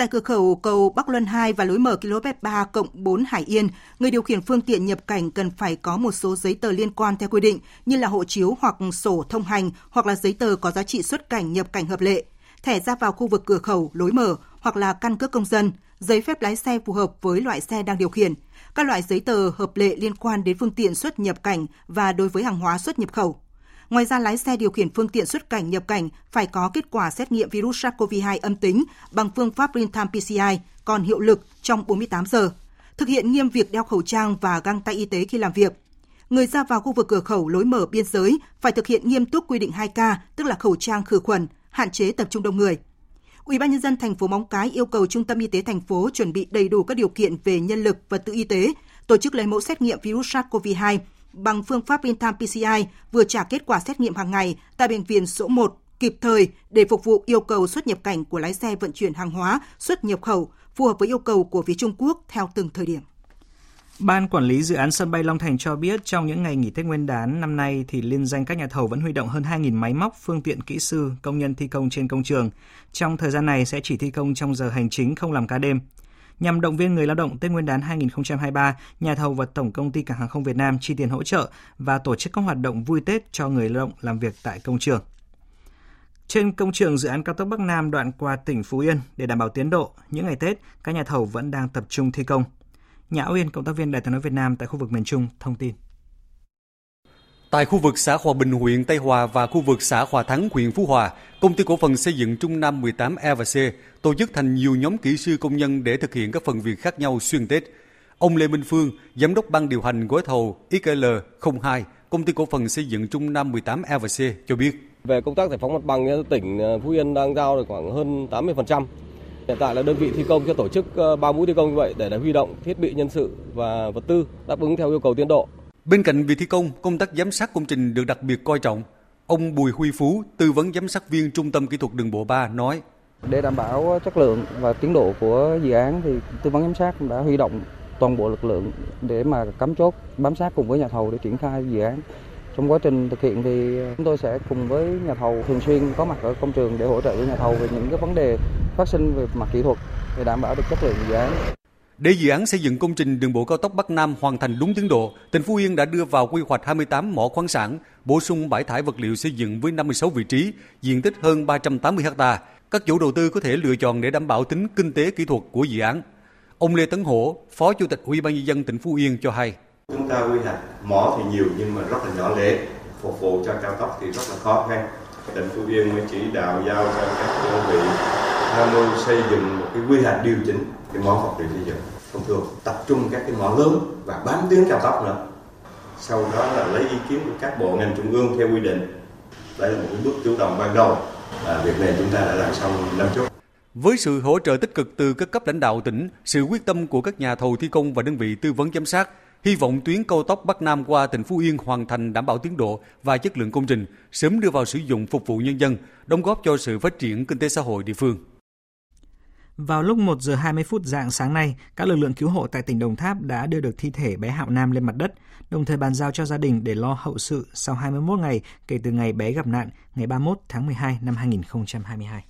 Tại cửa khẩu cầu Bắc Luân 2 và lối mở km 3 cộng 4 Hải Yên, người điều khiển phương tiện nhập cảnh cần phải có một số giấy tờ liên quan theo quy định như là hộ chiếu hoặc sổ thông hành hoặc là giấy tờ có giá trị xuất cảnh nhập cảnh hợp lệ, thẻ ra vào khu vực cửa khẩu, lối mở hoặc là căn cước công dân, giấy phép lái xe phù hợp với loại xe đang điều khiển, các loại giấy tờ hợp lệ liên quan đến phương tiện xuất nhập cảnh và đối với hàng hóa xuất nhập khẩu. Ngoài ra, lái xe điều khiển phương tiện xuất cảnh nhập cảnh phải có kết quả xét nghiệm virus SARS-CoV-2 âm tính bằng phương pháp real-time PCI còn hiệu lực trong 48 giờ. Thực hiện nghiêm việc đeo khẩu trang và găng tay y tế khi làm việc. Người ra vào khu vực cửa khẩu lối mở biên giới phải thực hiện nghiêm túc quy định 2K, tức là khẩu trang khử khuẩn, hạn chế tập trung đông người. Ủy ban nhân dân thành phố Móng Cái yêu cầu Trung tâm Y tế thành phố chuẩn bị đầy đủ các điều kiện về nhân lực và tự y tế, tổ chức lấy mẫu xét nghiệm virus SARS-CoV-2 bằng phương pháp real-time PCI vừa trả kết quả xét nghiệm hàng ngày tại bệnh viện số 1 kịp thời để phục vụ yêu cầu xuất nhập cảnh của lái xe vận chuyển hàng hóa, xuất nhập khẩu phù hợp với yêu cầu của phía Trung Quốc theo từng thời điểm. Ban quản lý dự án sân bay Long Thành cho biết trong những ngày nghỉ Tết Nguyên đán năm nay thì liên danh các nhà thầu vẫn huy động hơn 2.000 máy móc, phương tiện kỹ sư, công nhân thi công trên công trường. Trong thời gian này sẽ chỉ thi công trong giờ hành chính không làm ca đêm. Nhằm động viên người lao động Tết Nguyên đán 2023, nhà thầu và Tổng công ty Cảng hàng không Việt Nam chi tiền hỗ trợ và tổ chức các hoạt động vui Tết cho người lao động làm việc tại công trường. Trên công trường dự án cao tốc Bắc Nam đoạn qua tỉnh Phú Yên để đảm bảo tiến độ, những ngày Tết, các nhà thầu vẫn đang tập trung thi công. Nhã Uyên, cộng tác viên Đài tiếng nói Việt Nam tại khu vực miền Trung thông tin. Tại khu vực xã Hòa Bình, huyện Tây Hòa và khu vực xã Hòa Thắng, huyện Phú Hòa, công ty cổ phần xây dựng Trung Nam 18 E và C tổ chức thành nhiều nhóm kỹ sư công nhân để thực hiện các phần việc khác nhau xuyên Tết. Ông Lê Minh Phương, giám đốc ban điều hành gói thầu XL02, công ty cổ phần xây dựng Trung Nam 18 E và C cho biết. Về công tác giải phóng mặt bằng, tỉnh ờ, Phú Yên đang giao được khoảng hơn 80%. Hiện tại là đơn vị thi công cho tổ chức ờ, 3 mũi thi công như vậy để huy động thiết bị nhân sự và vật tư đáp ứng theo yêu cầu tiến độ. Bên cạnh việc thi công, công tác giám sát công trình được đặc biệt coi trọng. Ông Bùi Huy Phú, tư vấn giám sát viên Trung tâm Kỹ thuật Đường bộ 3 nói. Để đảm bảo chất lượng và tiến độ của dự án thì tư vấn giám sát đã huy động toàn bộ lực lượng để mà cắm chốt bám sát cùng với nhà thầu để triển khai dự án. Trong quá trình thực hiện thì chúng tôi sẽ cùng với nhà thầu thường xuyên có mặt ở công trường để hỗ trợ với nhà thầu về những cái vấn đề phát sinh về mặt kỹ thuật để đảm bảo được chất lượng dự án. Để dự án xây dựng công trình đường bộ cao tốc Bắc Nam hoàn thành đúng tiến độ, tỉnh Phú Yên đã đưa vào quy hoạch 28 mỏ khoáng sản, bổ sung bãi thải vật liệu xây dựng với 56 vị trí, diện tích hơn 380 ha. Các chủ đầu tư có thể lựa chọn để đảm bảo tính kinh tế kỹ thuật của dự án. Ông Lê Tấn Hổ, Phó Chủ tịch Ủy ban nhân dân tỉnh Phú Yên cho hay. Chúng ta quy hoạch mỏ thì nhiều nhưng mà rất là nhỏ lẻ, phục vụ cho cao tốc thì rất là khó khăn. Tỉnh Phú Yên mới chỉ đạo giao cho các đơn vị tham mưu xây dựng một cái quy hoạch điều chỉnh cái mỏ vật liệu xây dựng thông thường tập trung các cái mỏ lớn và bám tuyến cao tốc nữa. Sau đó là lấy ý kiến của các bộ ngành trung ương theo quy định. Đây là một bước chủ động ban đầu. Và việc này chúng ta đã làm xong năm trước với sự hỗ trợ tích cực từ các cấp lãnh đạo tỉnh, sự quyết tâm của các nhà thầu thi công và đơn vị tư vấn giám sát, hy vọng tuyến cao tốc Bắc Nam qua tỉnh Phú Yên hoàn thành đảm bảo tiến độ và chất lượng công trình, sớm đưa vào sử dụng phục vụ nhân dân, đóng góp cho sự phát triển kinh tế xã hội địa phương. Vào lúc 1 giờ 20 phút dạng sáng nay, các lực lượng cứu hộ tại tỉnh Đồng Tháp đã đưa được thi thể bé Hạo Nam lên mặt đất, đồng thời bàn giao cho gia đình để lo hậu sự sau 21 ngày kể từ ngày bé gặp nạn, ngày 31 tháng 12 năm 2022.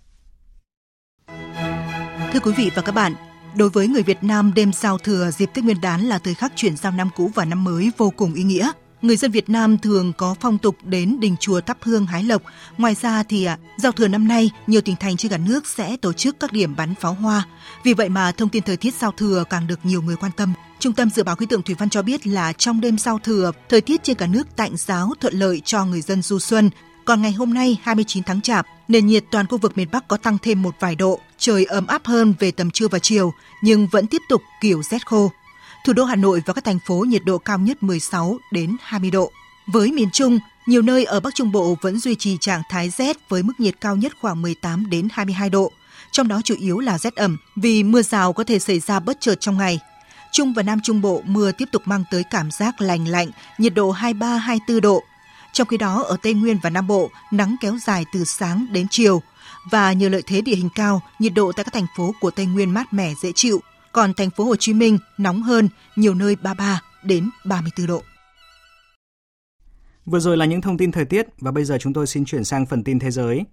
Thưa quý vị và các bạn, đối với người Việt Nam, đêm giao thừa dịp Tết Nguyên đán là thời khắc chuyển giao năm cũ và năm mới vô cùng ý nghĩa người dân Việt Nam thường có phong tục đến đình chùa thắp hương hái lộc. Ngoài ra thì à, giao thừa năm nay, nhiều tỉnh thành trên cả nước sẽ tổ chức các điểm bắn pháo hoa. Vì vậy mà thông tin thời tiết giao thừa càng được nhiều người quan tâm. Trung tâm Dự báo Khí tượng Thủy văn cho biết là trong đêm giao thừa, thời tiết trên cả nước tạnh giáo thuận lợi cho người dân du xuân. Còn ngày hôm nay 29 tháng Chạp, nền nhiệt toàn khu vực miền Bắc có tăng thêm một vài độ, trời ấm áp hơn về tầm trưa và chiều, nhưng vẫn tiếp tục kiểu rét khô. Thủ đô Hà Nội và các thành phố nhiệt độ cao nhất 16 đến 20 độ. Với miền Trung, nhiều nơi ở Bắc Trung Bộ vẫn duy trì trạng thái rét với mức nhiệt cao nhất khoảng 18 đến 22 độ. Trong đó chủ yếu là rét ẩm vì mưa rào có thể xảy ra bất chợt trong ngày. Trung và Nam Trung Bộ mưa tiếp tục mang tới cảm giác lành lạnh, nhiệt độ 23-24 độ. Trong khi đó ở Tây Nguyên và Nam Bộ, nắng kéo dài từ sáng đến chiều và nhờ lợi thế địa hình cao, nhiệt độ tại các thành phố của Tây Nguyên mát mẻ dễ chịu, còn thành phố Hồ Chí Minh nóng hơn, nhiều nơi 33 đến 34 độ. Vừa rồi là những thông tin thời tiết và bây giờ chúng tôi xin chuyển sang phần tin thế giới.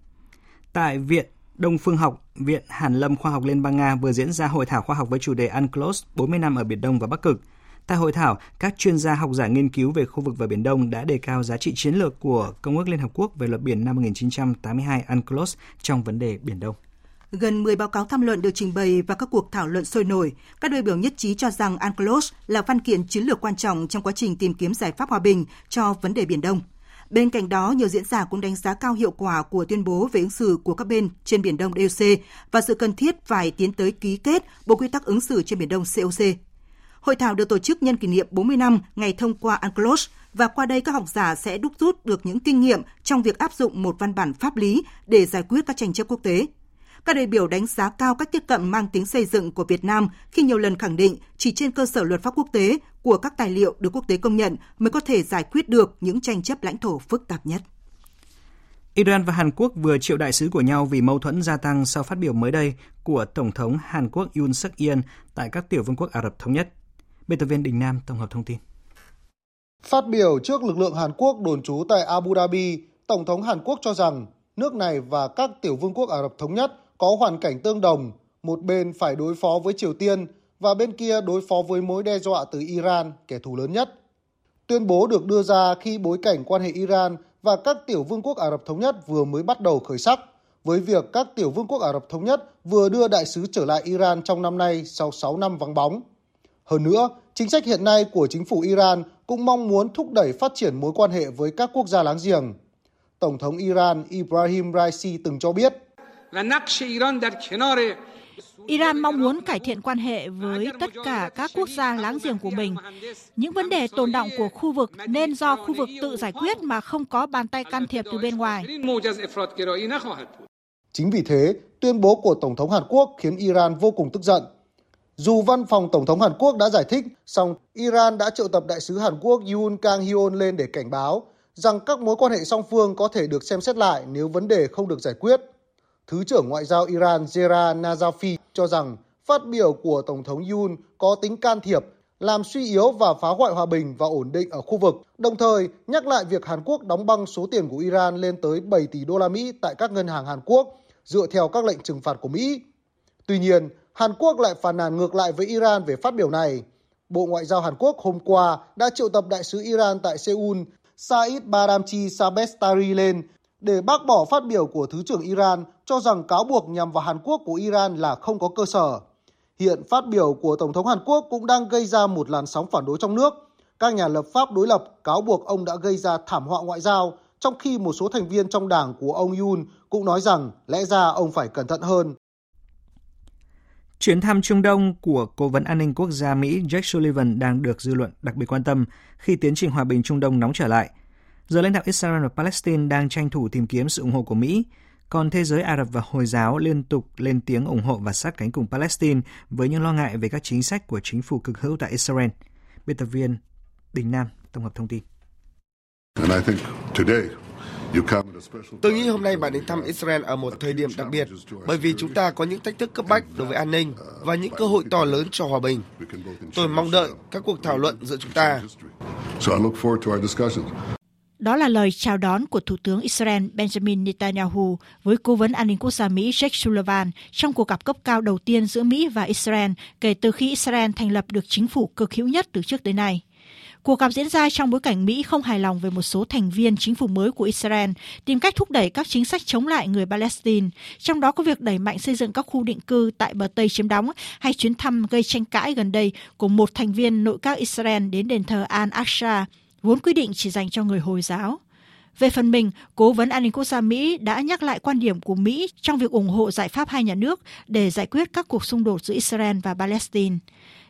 Tại Viện Đông Phương học, Viện Hàn Lâm Khoa học Liên bang Nga vừa diễn ra hội thảo khoa học với chủ đề UNCLOS 40 năm ở Biển Đông và Bắc Cực. Tại hội thảo, các chuyên gia học giả nghiên cứu về khu vực và Biển Đông đã đề cao giá trị chiến lược của Công ước Liên Hợp Quốc về luật biển năm 1982 UNCLOS trong vấn đề Biển Đông. Gần 10 báo cáo tham luận được trình bày và các cuộc thảo luận sôi nổi. Các đại biểu nhất trí cho rằng UNCLOS là văn kiện chiến lược quan trọng trong quá trình tìm kiếm giải pháp hòa bình cho vấn đề Biển Đông. Bên cạnh đó, nhiều diễn giả cũng đánh giá cao hiệu quả của tuyên bố về ứng xử của các bên trên Biển Đông DOC và sự cần thiết phải tiến tới ký kết Bộ Quy tắc ứng xử trên Biển Đông COC. Hội thảo được tổ chức nhân kỷ niệm 40 năm ngày thông qua UNCLOS và qua đây các học giả sẽ đúc rút được những kinh nghiệm trong việc áp dụng một văn bản pháp lý để giải quyết các tranh chấp quốc tế. Các đại biểu đánh giá cao cách tiếp cận mang tính xây dựng của Việt Nam khi nhiều lần khẳng định chỉ trên cơ sở luật pháp quốc tế của các tài liệu được quốc tế công nhận mới có thể giải quyết được những tranh chấp lãnh thổ phức tạp nhất. Iran và Hàn Quốc vừa triệu đại sứ của nhau vì mâu thuẫn gia tăng sau phát biểu mới đây của Tổng thống Hàn Quốc Yoon suk yeol tại các tiểu vương quốc Ả Rập Thống Nhất. Biên tập viên Đình Nam tổng hợp thông tin. Phát biểu trước lực lượng Hàn Quốc đồn trú tại Abu Dhabi, Tổng thống Hàn Quốc cho rằng nước này và các tiểu vương quốc Ả Rập Thống Nhất có hoàn cảnh tương đồng, một bên phải đối phó với Triều Tiên và bên kia đối phó với mối đe dọa từ Iran, kẻ thù lớn nhất. Tuyên bố được đưa ra khi bối cảnh quan hệ Iran và các tiểu vương quốc Ả Rập Thống Nhất vừa mới bắt đầu khởi sắc, với việc các tiểu vương quốc Ả Rập Thống Nhất vừa đưa đại sứ trở lại Iran trong năm nay sau 6 năm vắng bóng. Hơn nữa, chính sách hiện nay của chính phủ Iran cũng mong muốn thúc đẩy phát triển mối quan hệ với các quốc gia láng giềng. Tổng thống Iran Ibrahim Raisi từng cho biết, Iran mong muốn cải thiện quan hệ với tất cả các quốc gia láng giềng của mình. Những vấn đề tồn động của khu vực nên do khu vực tự giải quyết mà không có bàn tay can thiệp từ bên ngoài. Chính vì thế, tuyên bố của Tổng thống Hàn Quốc khiến Iran vô cùng tức giận. Dù văn phòng Tổng thống Hàn Quốc đã giải thích, song Iran đã triệu tập đại sứ Hàn Quốc Yoon Kang Hyun lên để cảnh báo rằng các mối quan hệ song phương có thể được xem xét lại nếu vấn đề không được giải quyết. Thứ trưởng Ngoại giao Iran Zera Najafi cho rằng phát biểu của Tổng thống Yoon có tính can thiệp, làm suy yếu và phá hoại hòa bình và ổn định ở khu vực, đồng thời nhắc lại việc Hàn Quốc đóng băng số tiền của Iran lên tới 7 tỷ đô la Mỹ tại các ngân hàng Hàn Quốc dựa theo các lệnh trừng phạt của Mỹ. Tuy nhiên, Hàn Quốc lại phản nàn ngược lại với Iran về phát biểu này. Bộ Ngoại giao Hàn Quốc hôm qua đã triệu tập đại sứ Iran tại Seoul Said Baramchi Sabestari lên để bác bỏ phát biểu của Thứ trưởng Iran cho rằng cáo buộc nhằm vào Hàn Quốc của Iran là không có cơ sở. Hiện phát biểu của Tổng thống Hàn Quốc cũng đang gây ra một làn sóng phản đối trong nước. Các nhà lập pháp đối lập cáo buộc ông đã gây ra thảm họa ngoại giao, trong khi một số thành viên trong đảng của ông Yoon cũng nói rằng lẽ ra ông phải cẩn thận hơn. Chuyến thăm Trung Đông của Cố vấn An ninh Quốc gia Mỹ Jake Sullivan đang được dư luận đặc biệt quan tâm khi tiến trình hòa bình Trung Đông nóng trở lại. Giờ lãnh đạo Israel và Palestine đang tranh thủ tìm kiếm sự ủng hộ của Mỹ, còn thế giới Ả Rập và Hồi giáo liên tục lên tiếng ủng hộ và sát cánh cùng Palestine với những lo ngại về các chính sách của chính phủ cực hữu tại Israel. Biên tập viên Đình Nam tổng hợp thông tin. Tôi nghĩ hôm nay bạn đến thăm Israel ở một thời điểm đặc biệt, bởi vì chúng ta có những thách thức cấp bách đối với an ninh và những cơ hội to lớn cho hòa bình. Tôi mong đợi các cuộc thảo luận giữa chúng ta. Đó là lời chào đón của Thủ tướng Israel Benjamin Netanyahu với Cố vấn An ninh Quốc gia Mỹ Jake Sullivan trong cuộc gặp cấp cao đầu tiên giữa Mỹ và Israel kể từ khi Israel thành lập được chính phủ cực hữu nhất từ trước tới nay. Cuộc gặp diễn ra trong bối cảnh Mỹ không hài lòng về một số thành viên chính phủ mới của Israel tìm cách thúc đẩy các chính sách chống lại người Palestine, trong đó có việc đẩy mạnh xây dựng các khu định cư tại bờ Tây chiếm đóng hay chuyến thăm gây tranh cãi gần đây của một thành viên nội các Israel đến đền thờ Al-Aqsa, vốn quy định chỉ dành cho người Hồi giáo. Về phần mình, Cố vấn An ninh Quốc gia Mỹ đã nhắc lại quan điểm của Mỹ trong việc ủng hộ giải pháp hai nhà nước để giải quyết các cuộc xung đột giữa Israel và Palestine.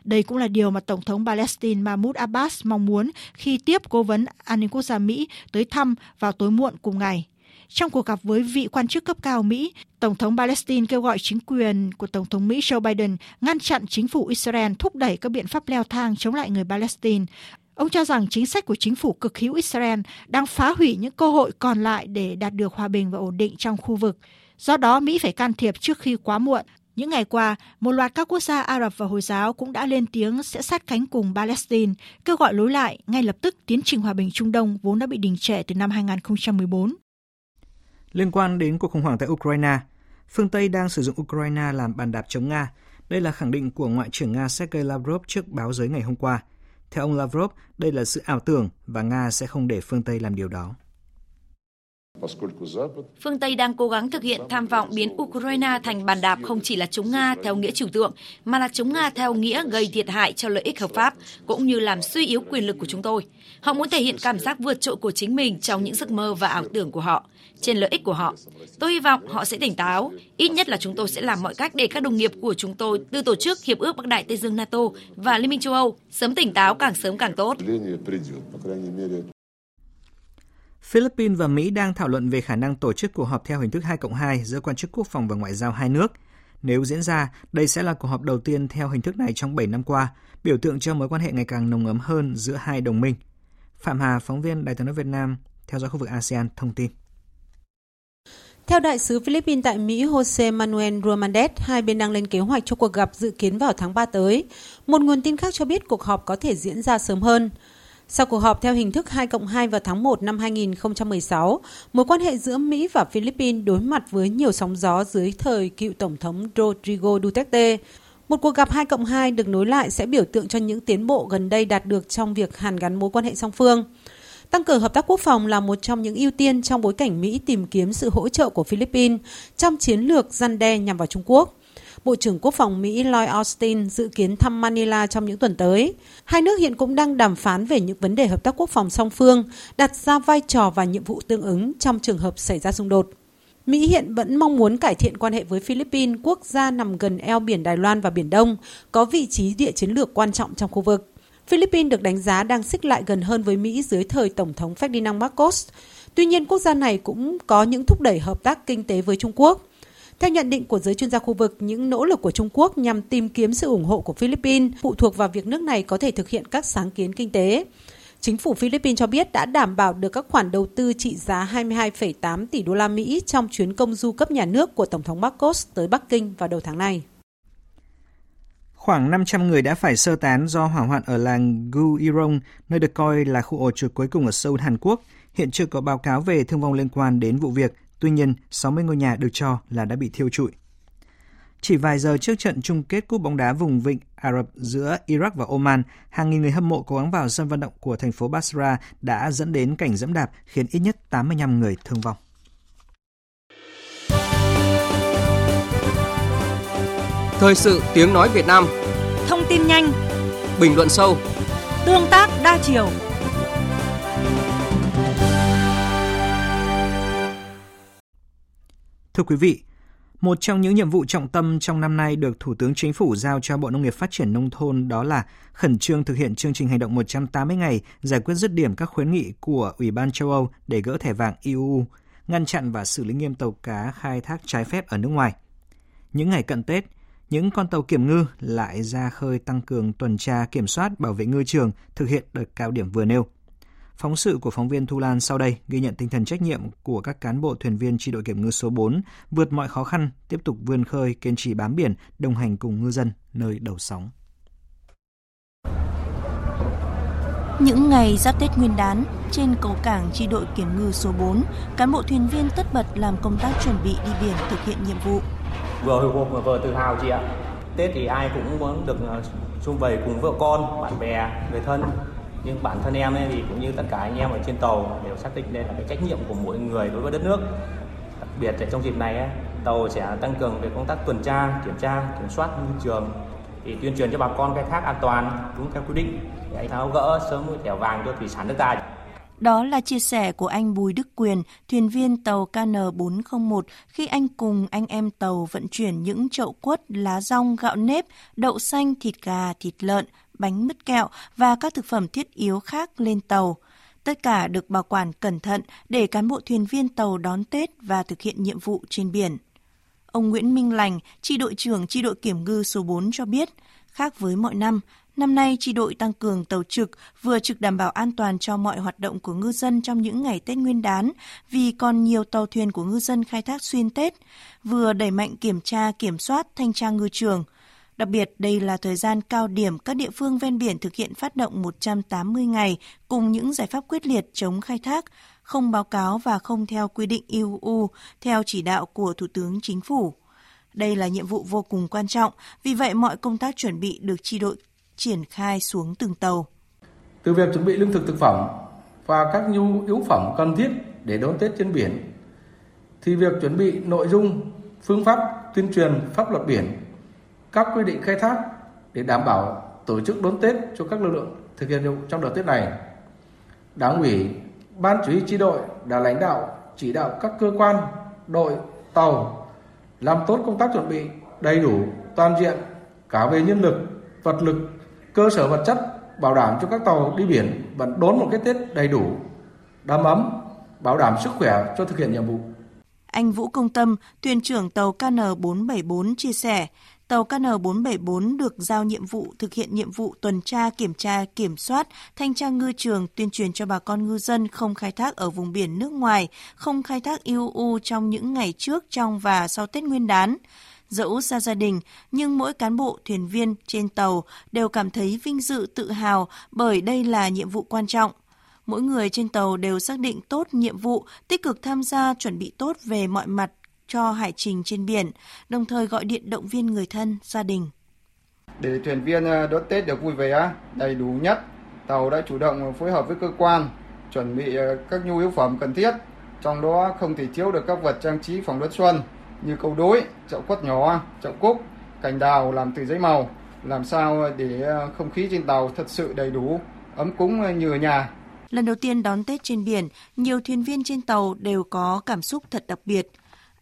Đây cũng là điều mà Tổng thống Palestine Mahmoud Abbas mong muốn khi tiếp Cố vấn An ninh Quốc gia Mỹ tới thăm vào tối muộn cùng ngày. Trong cuộc gặp với vị quan chức cấp cao Mỹ, Tổng thống Palestine kêu gọi chính quyền của Tổng thống Mỹ Joe Biden ngăn chặn chính phủ Israel thúc đẩy các biện pháp leo thang chống lại người Palestine. Ông cho rằng chính sách của chính phủ cực hữu Israel đang phá hủy những cơ hội còn lại để đạt được hòa bình và ổn định trong khu vực. Do đó, Mỹ phải can thiệp trước khi quá muộn. Những ngày qua, một loạt các quốc gia Ả Rập và Hồi giáo cũng đã lên tiếng sẽ sát cánh cùng Palestine, kêu gọi lối lại ngay lập tức tiến trình hòa bình Trung Đông vốn đã bị đình trệ từ năm 2014. Liên quan đến cuộc khủng hoảng tại Ukraine, phương Tây đang sử dụng Ukraine làm bàn đạp chống Nga. Đây là khẳng định của Ngoại trưởng Nga Sergei Lavrov trước báo giới ngày hôm qua. Theo ông Lavrov, đây là sự ảo tưởng và Nga sẽ không để phương Tây làm điều đó. Phương Tây đang cố gắng thực hiện tham vọng biến Ukraine thành bàn đạp không chỉ là chống Nga theo nghĩa trừu tượng, mà là chống Nga theo nghĩa gây thiệt hại cho lợi ích hợp pháp, cũng như làm suy yếu quyền lực của chúng tôi. Họ muốn thể hiện cảm giác vượt trội của chính mình trong những giấc mơ và ảo tưởng của họ, trên lợi ích của họ. Tôi hy vọng họ sẽ tỉnh táo, ít nhất là chúng tôi sẽ làm mọi cách để các đồng nghiệp của chúng tôi từ tổ chức Hiệp ước Bắc Đại Tây Dương NATO và Liên minh châu Âu sớm tỉnh táo càng sớm càng tốt. Philippines và Mỹ đang thảo luận về khả năng tổ chức cuộc họp theo hình thức 2 cộng 2 giữa quan chức quốc phòng và ngoại giao hai nước. Nếu diễn ra, đây sẽ là cuộc họp đầu tiên theo hình thức này trong 7 năm qua, biểu tượng cho mối quan hệ ngày càng nồng ấm hơn giữa hai đồng minh. Phạm Hà, phóng viên Đài tiếng nói Việt Nam, theo dõi khu vực ASEAN, thông tin. Theo đại sứ Philippines tại Mỹ Jose Manuel Romandes, hai bên đang lên kế hoạch cho cuộc gặp dự kiến vào tháng 3 tới. Một nguồn tin khác cho biết cuộc họp có thể diễn ra sớm hơn. Sau cuộc họp theo hình thức 2 cộng 2 vào tháng 1 năm 2016, mối quan hệ giữa Mỹ và Philippines đối mặt với nhiều sóng gió dưới thời cựu Tổng thống Rodrigo Duterte. Một cuộc gặp 2 cộng 2 được nối lại sẽ biểu tượng cho những tiến bộ gần đây đạt được trong việc hàn gắn mối quan hệ song phương. Tăng cường hợp tác quốc phòng là một trong những ưu tiên trong bối cảnh Mỹ tìm kiếm sự hỗ trợ của Philippines trong chiến lược gian đe nhằm vào Trung Quốc. Bộ trưởng Quốc phòng Mỹ Lloyd Austin dự kiến thăm Manila trong những tuần tới. Hai nước hiện cũng đang đàm phán về những vấn đề hợp tác quốc phòng song phương, đặt ra vai trò và nhiệm vụ tương ứng trong trường hợp xảy ra xung đột. Mỹ hiện vẫn mong muốn cải thiện quan hệ với Philippines, quốc gia nằm gần eo biển Đài Loan và Biển Đông, có vị trí địa chiến lược quan trọng trong khu vực. Philippines được đánh giá đang xích lại gần hơn với Mỹ dưới thời Tổng thống Ferdinand Marcos. Tuy nhiên, quốc gia này cũng có những thúc đẩy hợp tác kinh tế với Trung Quốc. Theo nhận định của giới chuyên gia khu vực, những nỗ lực của Trung Quốc nhằm tìm kiếm sự ủng hộ của Philippines phụ thuộc vào việc nước này có thể thực hiện các sáng kiến kinh tế. Chính phủ Philippines cho biết đã đảm bảo được các khoản đầu tư trị giá 22,8 tỷ đô la Mỹ trong chuyến công du cấp nhà nước của Tổng thống Marcos tới Bắc Kinh vào đầu tháng này. Khoảng 500 người đã phải sơ tán do hỏa hoạn ở làng Guirong, nơi được coi là khu ổ chuột cuối cùng ở Seoul, Hàn Quốc. Hiện chưa có báo cáo về thương vong liên quan đến vụ việc, tuy nhiên 60 ngôi nhà được cho là đã bị thiêu trụi. Chỉ vài giờ trước trận chung kết cúp bóng đá vùng vịnh Ả Rập giữa Iraq và Oman, hàng nghìn người hâm mộ cố gắng vào sân vận động của thành phố Basra đã dẫn đến cảnh dẫm đạp khiến ít nhất 85 người thương vong. Thời sự tiếng nói Việt Nam Thông tin nhanh Bình luận sâu Tương tác đa chiều Thưa quý vị, một trong những nhiệm vụ trọng tâm trong năm nay được Thủ tướng Chính phủ giao cho Bộ Nông nghiệp Phát triển Nông thôn đó là khẩn trương thực hiện chương trình hành động 180 ngày giải quyết dứt điểm các khuyến nghị của Ủy ban châu Âu để gỡ thẻ vàng EU, ngăn chặn và xử lý nghiêm tàu cá khai thác trái phép ở nước ngoài. Những ngày cận Tết, những con tàu kiểm ngư lại ra khơi tăng cường tuần tra kiểm soát bảo vệ ngư trường thực hiện đợt cao điểm vừa nêu. Phóng sự của phóng viên Thu Lan sau đây ghi nhận tinh thần trách nhiệm của các cán bộ thuyền viên tri đội kiểm ngư số 4 vượt mọi khó khăn, tiếp tục vươn khơi, kiên trì bám biển, đồng hành cùng ngư dân nơi đầu sóng. Những ngày giáp Tết Nguyên đán, trên cầu cảng tri đội kiểm ngư số 4, cán bộ thuyền viên tất bật làm công tác chuẩn bị đi biển thực hiện nhiệm vụ. Vừa hồi hộp vừa tự hào chị ạ. Tết thì ai cũng muốn được xung ờ, vầy cùng vợ con bạn bè người thân nhưng bản thân em ấy thì cũng như tất cả anh em ở trên tàu đều xác định đây là cái trách nhiệm của mỗi người đối với đất nước. Đặc biệt là trong dịp này ấy, tàu sẽ tăng cường về công tác tuần tra kiểm tra kiểm soát môi trường thì tuyên truyền cho bà con khai thác an toàn đúng theo quy định. Để tháo gỡ sớm mũi thẻ vàng cho thủy sản nước ta. Đó là chia sẻ của anh Bùi Đức Quyền, thuyền viên tàu KN401 khi anh cùng anh em tàu vận chuyển những chậu quất, lá rong, gạo nếp, đậu xanh, thịt gà, thịt lợn, bánh mứt kẹo và các thực phẩm thiết yếu khác lên tàu. Tất cả được bảo quản cẩn thận để cán bộ thuyền viên tàu đón Tết và thực hiện nhiệm vụ trên biển. Ông Nguyễn Minh Lành, tri đội trưởng tri đội kiểm ngư số 4 cho biết, khác với mọi năm, Năm nay, tri đội tăng cường tàu trực, vừa trực đảm bảo an toàn cho mọi hoạt động của ngư dân trong những ngày Tết Nguyên đán, vì còn nhiều tàu thuyền của ngư dân khai thác xuyên Tết, vừa đẩy mạnh kiểm tra, kiểm soát, thanh tra ngư trường. Đặc biệt, đây là thời gian cao điểm các địa phương ven biển thực hiện phát động 180 ngày cùng những giải pháp quyết liệt chống khai thác, không báo cáo và không theo quy định EU theo chỉ đạo của Thủ tướng Chính phủ. Đây là nhiệm vụ vô cùng quan trọng, vì vậy mọi công tác chuẩn bị được chi đội triển khai xuống từng tàu. Từ việc chuẩn bị lương thực thực phẩm và các nhu yếu phẩm cần thiết để đón Tết trên biển, thì việc chuẩn bị nội dung, phương pháp tuyên truyền pháp luật biển, các quy định khai thác để đảm bảo tổ chức đón Tết cho các lực lượng thực hiện nhiệm vụ trong đợt Tết này. Đảng ủy, ban chỉ huy chi đội đã lãnh đạo chỉ đạo các cơ quan, đội, tàu làm tốt công tác chuẩn bị đầy đủ, toàn diện cả về nhân lực, vật lực cơ sở vật chất bảo đảm cho các tàu đi biển vẫn đón một cái Tết đầy đủ, đầm ấm, bảo đảm sức khỏe cho thực hiện nhiệm vụ. Anh Vũ Công Tâm, thuyền trưởng tàu KN474 chia sẻ, tàu KN474 được giao nhiệm vụ thực hiện nhiệm vụ tuần tra, kiểm tra, kiểm soát, thanh tra ngư trường, tuyên truyền cho bà con ngư dân không khai thác ở vùng biển nước ngoài, không khai thác IUU trong những ngày trước, trong và sau Tết Nguyên đán. Dẫu xa gia đình, nhưng mỗi cán bộ, thuyền viên trên tàu đều cảm thấy vinh dự, tự hào bởi đây là nhiệm vụ quan trọng – mỗi người trên tàu đều xác định tốt nhiệm vụ, tích cực tham gia chuẩn bị tốt về mọi mặt cho hải trình trên biển, đồng thời gọi điện động viên người thân, gia đình. Để thuyền viên ờ, đón Tết được vui vẻ, đầy đủ nhất, tàu đã chủ động phối hợp với cơ quan, chuẩn bị ờ, các nhu yếu phẩm cần thiết, trong đó không thể thiếu được các vật trang trí phòng đón xuân như câu đối, chậu quất nhỏ, chậu cúc, cành đào làm từ giấy màu, làm sao để ờ, không khí trên tàu thật sự đầy đủ, ấm cúng như ở nhà. Lần đầu tiên đón Tết trên biển, nhiều thuyền viên trên tàu đều có cảm xúc thật đặc biệt.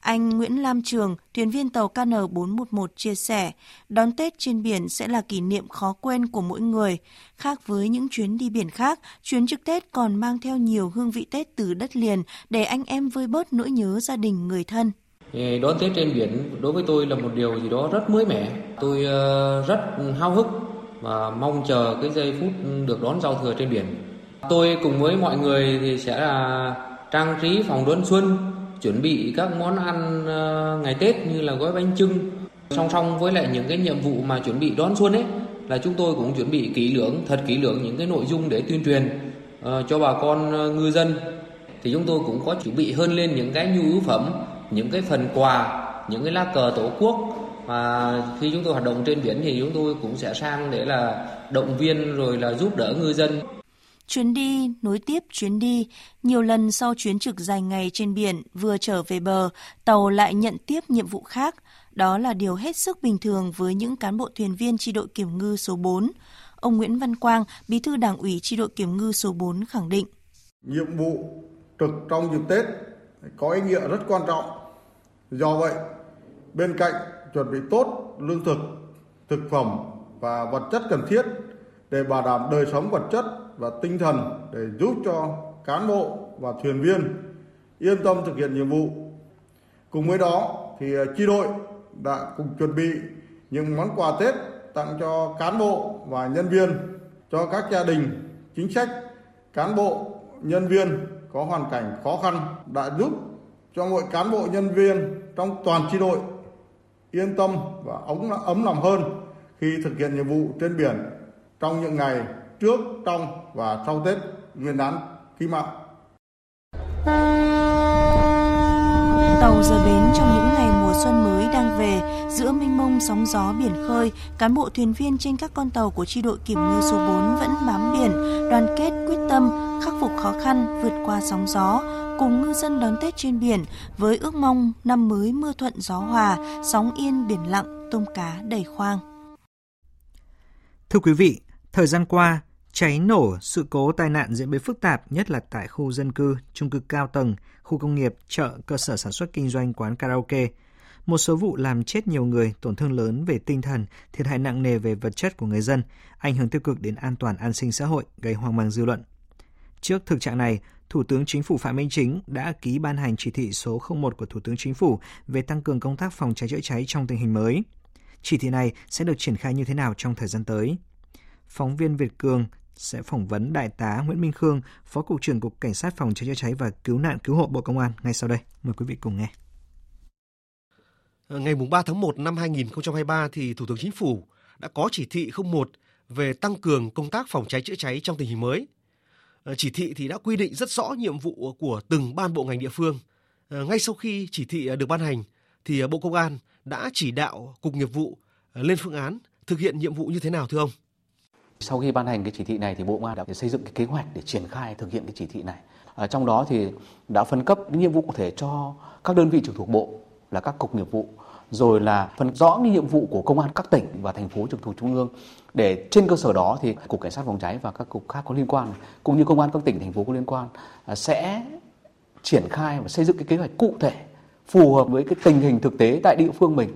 Anh Nguyễn Lam Trường, thuyền viên tàu KN411 chia sẻ, đón Tết trên biển sẽ là kỷ niệm khó quên của mỗi người. Khác với những chuyến đi biển khác, chuyến trực Tết còn mang theo nhiều hương vị Tết từ đất liền để anh em vơi bớt nỗi nhớ gia đình người thân. Đón Tết trên biển đối với tôi là một điều gì đó rất mới mẻ. Tôi ờ, rất hao hức và mong chờ cái giây phút được đón giao thừa trên biển. Tôi cùng với mọi người thì sẽ là trang trí phòng đón xuân, chuẩn bị các món ăn ờ, ngày Tết như là gói bánh trưng. Song song với lại những cái nhiệm vụ mà chuẩn bị đón xuân ấy là chúng tôi cũng chuẩn bị kỹ lưỡng, thật kỹ lưỡng những cái nội dung để tuyên truyền uh, cho bà con ờ, ngư dân. Thì chúng tôi cũng có chuẩn bị hơn lên những cái nhu yếu phẩm, những cái phần quà, những cái lá cờ tổ quốc và khi chúng tôi hoạt động trên biển thì chúng tôi cũng sẽ sang để là động viên rồi là giúp đỡ ngư dân Chuyến đi nối tiếp chuyến đi, nhiều lần sau chuyến trực dài ngày trên biển vừa trở về bờ, tàu lại nhận tiếp nhiệm vụ khác. Đó là điều hết sức bình thường với những cán bộ thuyền viên tri đội kiểm ngư số 4. Ông Nguyễn Văn Quang, bí thư đảng ủy tri đội kiểm ngư số 4 khẳng định. Nhiệm vụ trực trong dịp Tết có ý nghĩa rất quan trọng. Do vậy, bên cạnh chuẩn bị tốt lương thực, thực phẩm và vật chất cần thiết để bảo đảm đời sống vật chất và tinh thần để giúp cho cán bộ và thuyền viên yên tâm thực hiện nhiệm vụ. Cùng với đó thì ờ, chi đội đã cùng chuẩn bị những món quà Tết tặng cho cán bộ và nhân viên, cho các gia đình chính sách, cán bộ, nhân viên có hoàn cảnh khó khăn đã giúp cho mỗi cán bộ nhân viên trong toàn chi đội yên tâm và ống ấm lòng hơn khi thực hiện nhiệm vụ trên biển trong những ngày trước, trong và sau Tết Nguyên đán Quý Mão. Tàu giờ bến trong những ngày mùa xuân mới đang về, giữa mênh mông sóng gió biển khơi, cán bộ thuyền viên trên các con tàu của chi đội kiểm ngư số 4 vẫn bám biển, đoàn kết quyết tâm, khắc phục khó khăn, vượt qua sóng gió, cùng ngư dân đón Tết trên biển với ước mong năm mới mưa thuận gió hòa, sóng yên biển lặng, tôm cá đầy khoang. Thưa quý vị, Thời gian qua, cháy nổ, sự cố tai nạn diễn biến phức tạp nhất là tại khu dân cư, trung cư cao tầng, khu công nghiệp, chợ, cơ sở sản xuất kinh doanh, quán karaoke. Một số vụ làm chết nhiều người, tổn thương lớn về tinh thần, thiệt hại nặng nề về vật chất của người dân, ảnh hưởng tiêu cực đến an toàn an sinh xã hội, gây hoang mang dư luận. Trước thực trạng này, Thủ tướng Chính phủ Phạm Minh Chính đã ký ban hành chỉ thị số 01 của Thủ tướng Chính phủ về tăng cường công tác phòng cháy chữa cháy trong tình hình mới. Chỉ thị này sẽ được triển khai như thế nào trong thời gian tới? phóng viên Việt Cường sẽ phỏng vấn Đại tá Nguyễn Minh Khương, Phó Cục trưởng Cục Cảnh sát Phòng cháy chữa cháy và Cứu nạn Cứu hộ Bộ Công an ngay sau đây. Mời quý vị cùng nghe. Ngày 3 tháng 1 năm 2023 thì Thủ tướng Chính phủ đã có chỉ thị 01 về tăng cường công tác phòng cháy chữa cháy trong tình hình mới. Ờ, chỉ thị thì đã quy định rất rõ nhiệm vụ của từng ban bộ ngành địa phương. Ờ, ngay sau khi chỉ thị được ban hành thì Bộ Công an đã chỉ đạo Cục Nghiệp vụ lên phương án thực hiện nhiệm vụ như thế nào thưa ông? Sau khi ban hành cái chỉ thị này thì Bộ Công an đã xây dựng cái kế hoạch để triển khai thực hiện cái chỉ thị này. À, trong đó thì đã phân cấp những nhiệm vụ cụ thể cho các đơn vị trực thuộc bộ là các cục nghiệp vụ rồi là phân rõ những nhiệm vụ của công an các tỉnh và thành phố trực thuộc trung ương để trên cơ sở đó thì cục cảnh sát phòng cháy và các cục khác có liên quan cũng như công an các tỉnh thành phố có liên quan à, sẽ triển khai và xây dựng cái kế hoạch cụ thể phù hợp với cái tình hình thực tế tại địa phương mình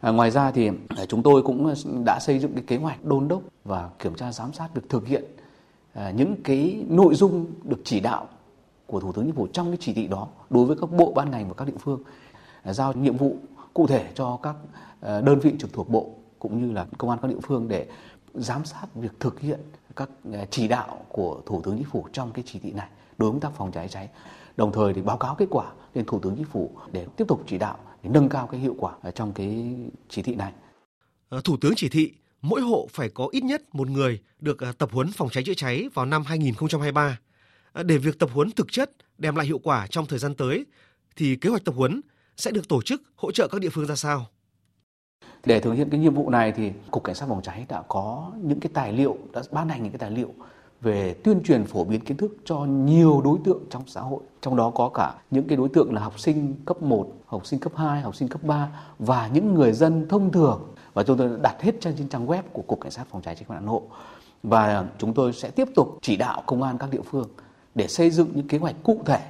À, ngoài ra thì à, chúng tôi cũng à, đã xây dựng cái kế hoạch đôn đốc và kiểm tra giám sát việc thực hiện à, những cái nội dung được chỉ đạo của Thủ tướng Chính phủ trong cái chỉ thị đó đối với các bộ ban ngành và các địa phương à, giao nhiệm vụ cụ thể cho các đơn vị trực thuộc bộ cũng như là công an các địa phương để giám sát việc thực hiện các chỉ đạo của Thủ tướng Chính phủ trong cái chỉ thị này đối với công tác phòng cháy cháy. Đồng thời thì báo cáo kết quả lên Thủ tướng Chính phủ để tiếp tục chỉ đạo để nâng cao cái hiệu quả trong cái chỉ thị này. Ờ, Thủ tướng chỉ thị mỗi hộ phải có ít nhất một người được ờ, tập huấn phòng cháy chữa cháy vào năm 2023. Ờ, để việc tập huấn thực chất đem lại hiệu quả trong thời gian tới thì kế hoạch tập huấn sẽ được tổ chức hỗ trợ các địa phương ra sao? Để thực hiện cái nhiệm vụ này thì Cục Cảnh sát phòng cháy đã có những cái tài liệu, đã ban hành những cái tài liệu về tuyên truyền phổ biến kiến thức cho nhiều đối tượng trong xã hội. Trong đó có cả những cái đối tượng là học sinh cấp 1, học sinh cấp 2, học sinh cấp 3 và những người dân thông thường. Và chúng tôi đã đặt hết trên trang web của Cục Cảnh sát phòng cháy chữa cháy và hộ. Và chúng tôi sẽ tiếp tục chỉ đạo công an các địa phương để xây dựng những kế hoạch cụ thể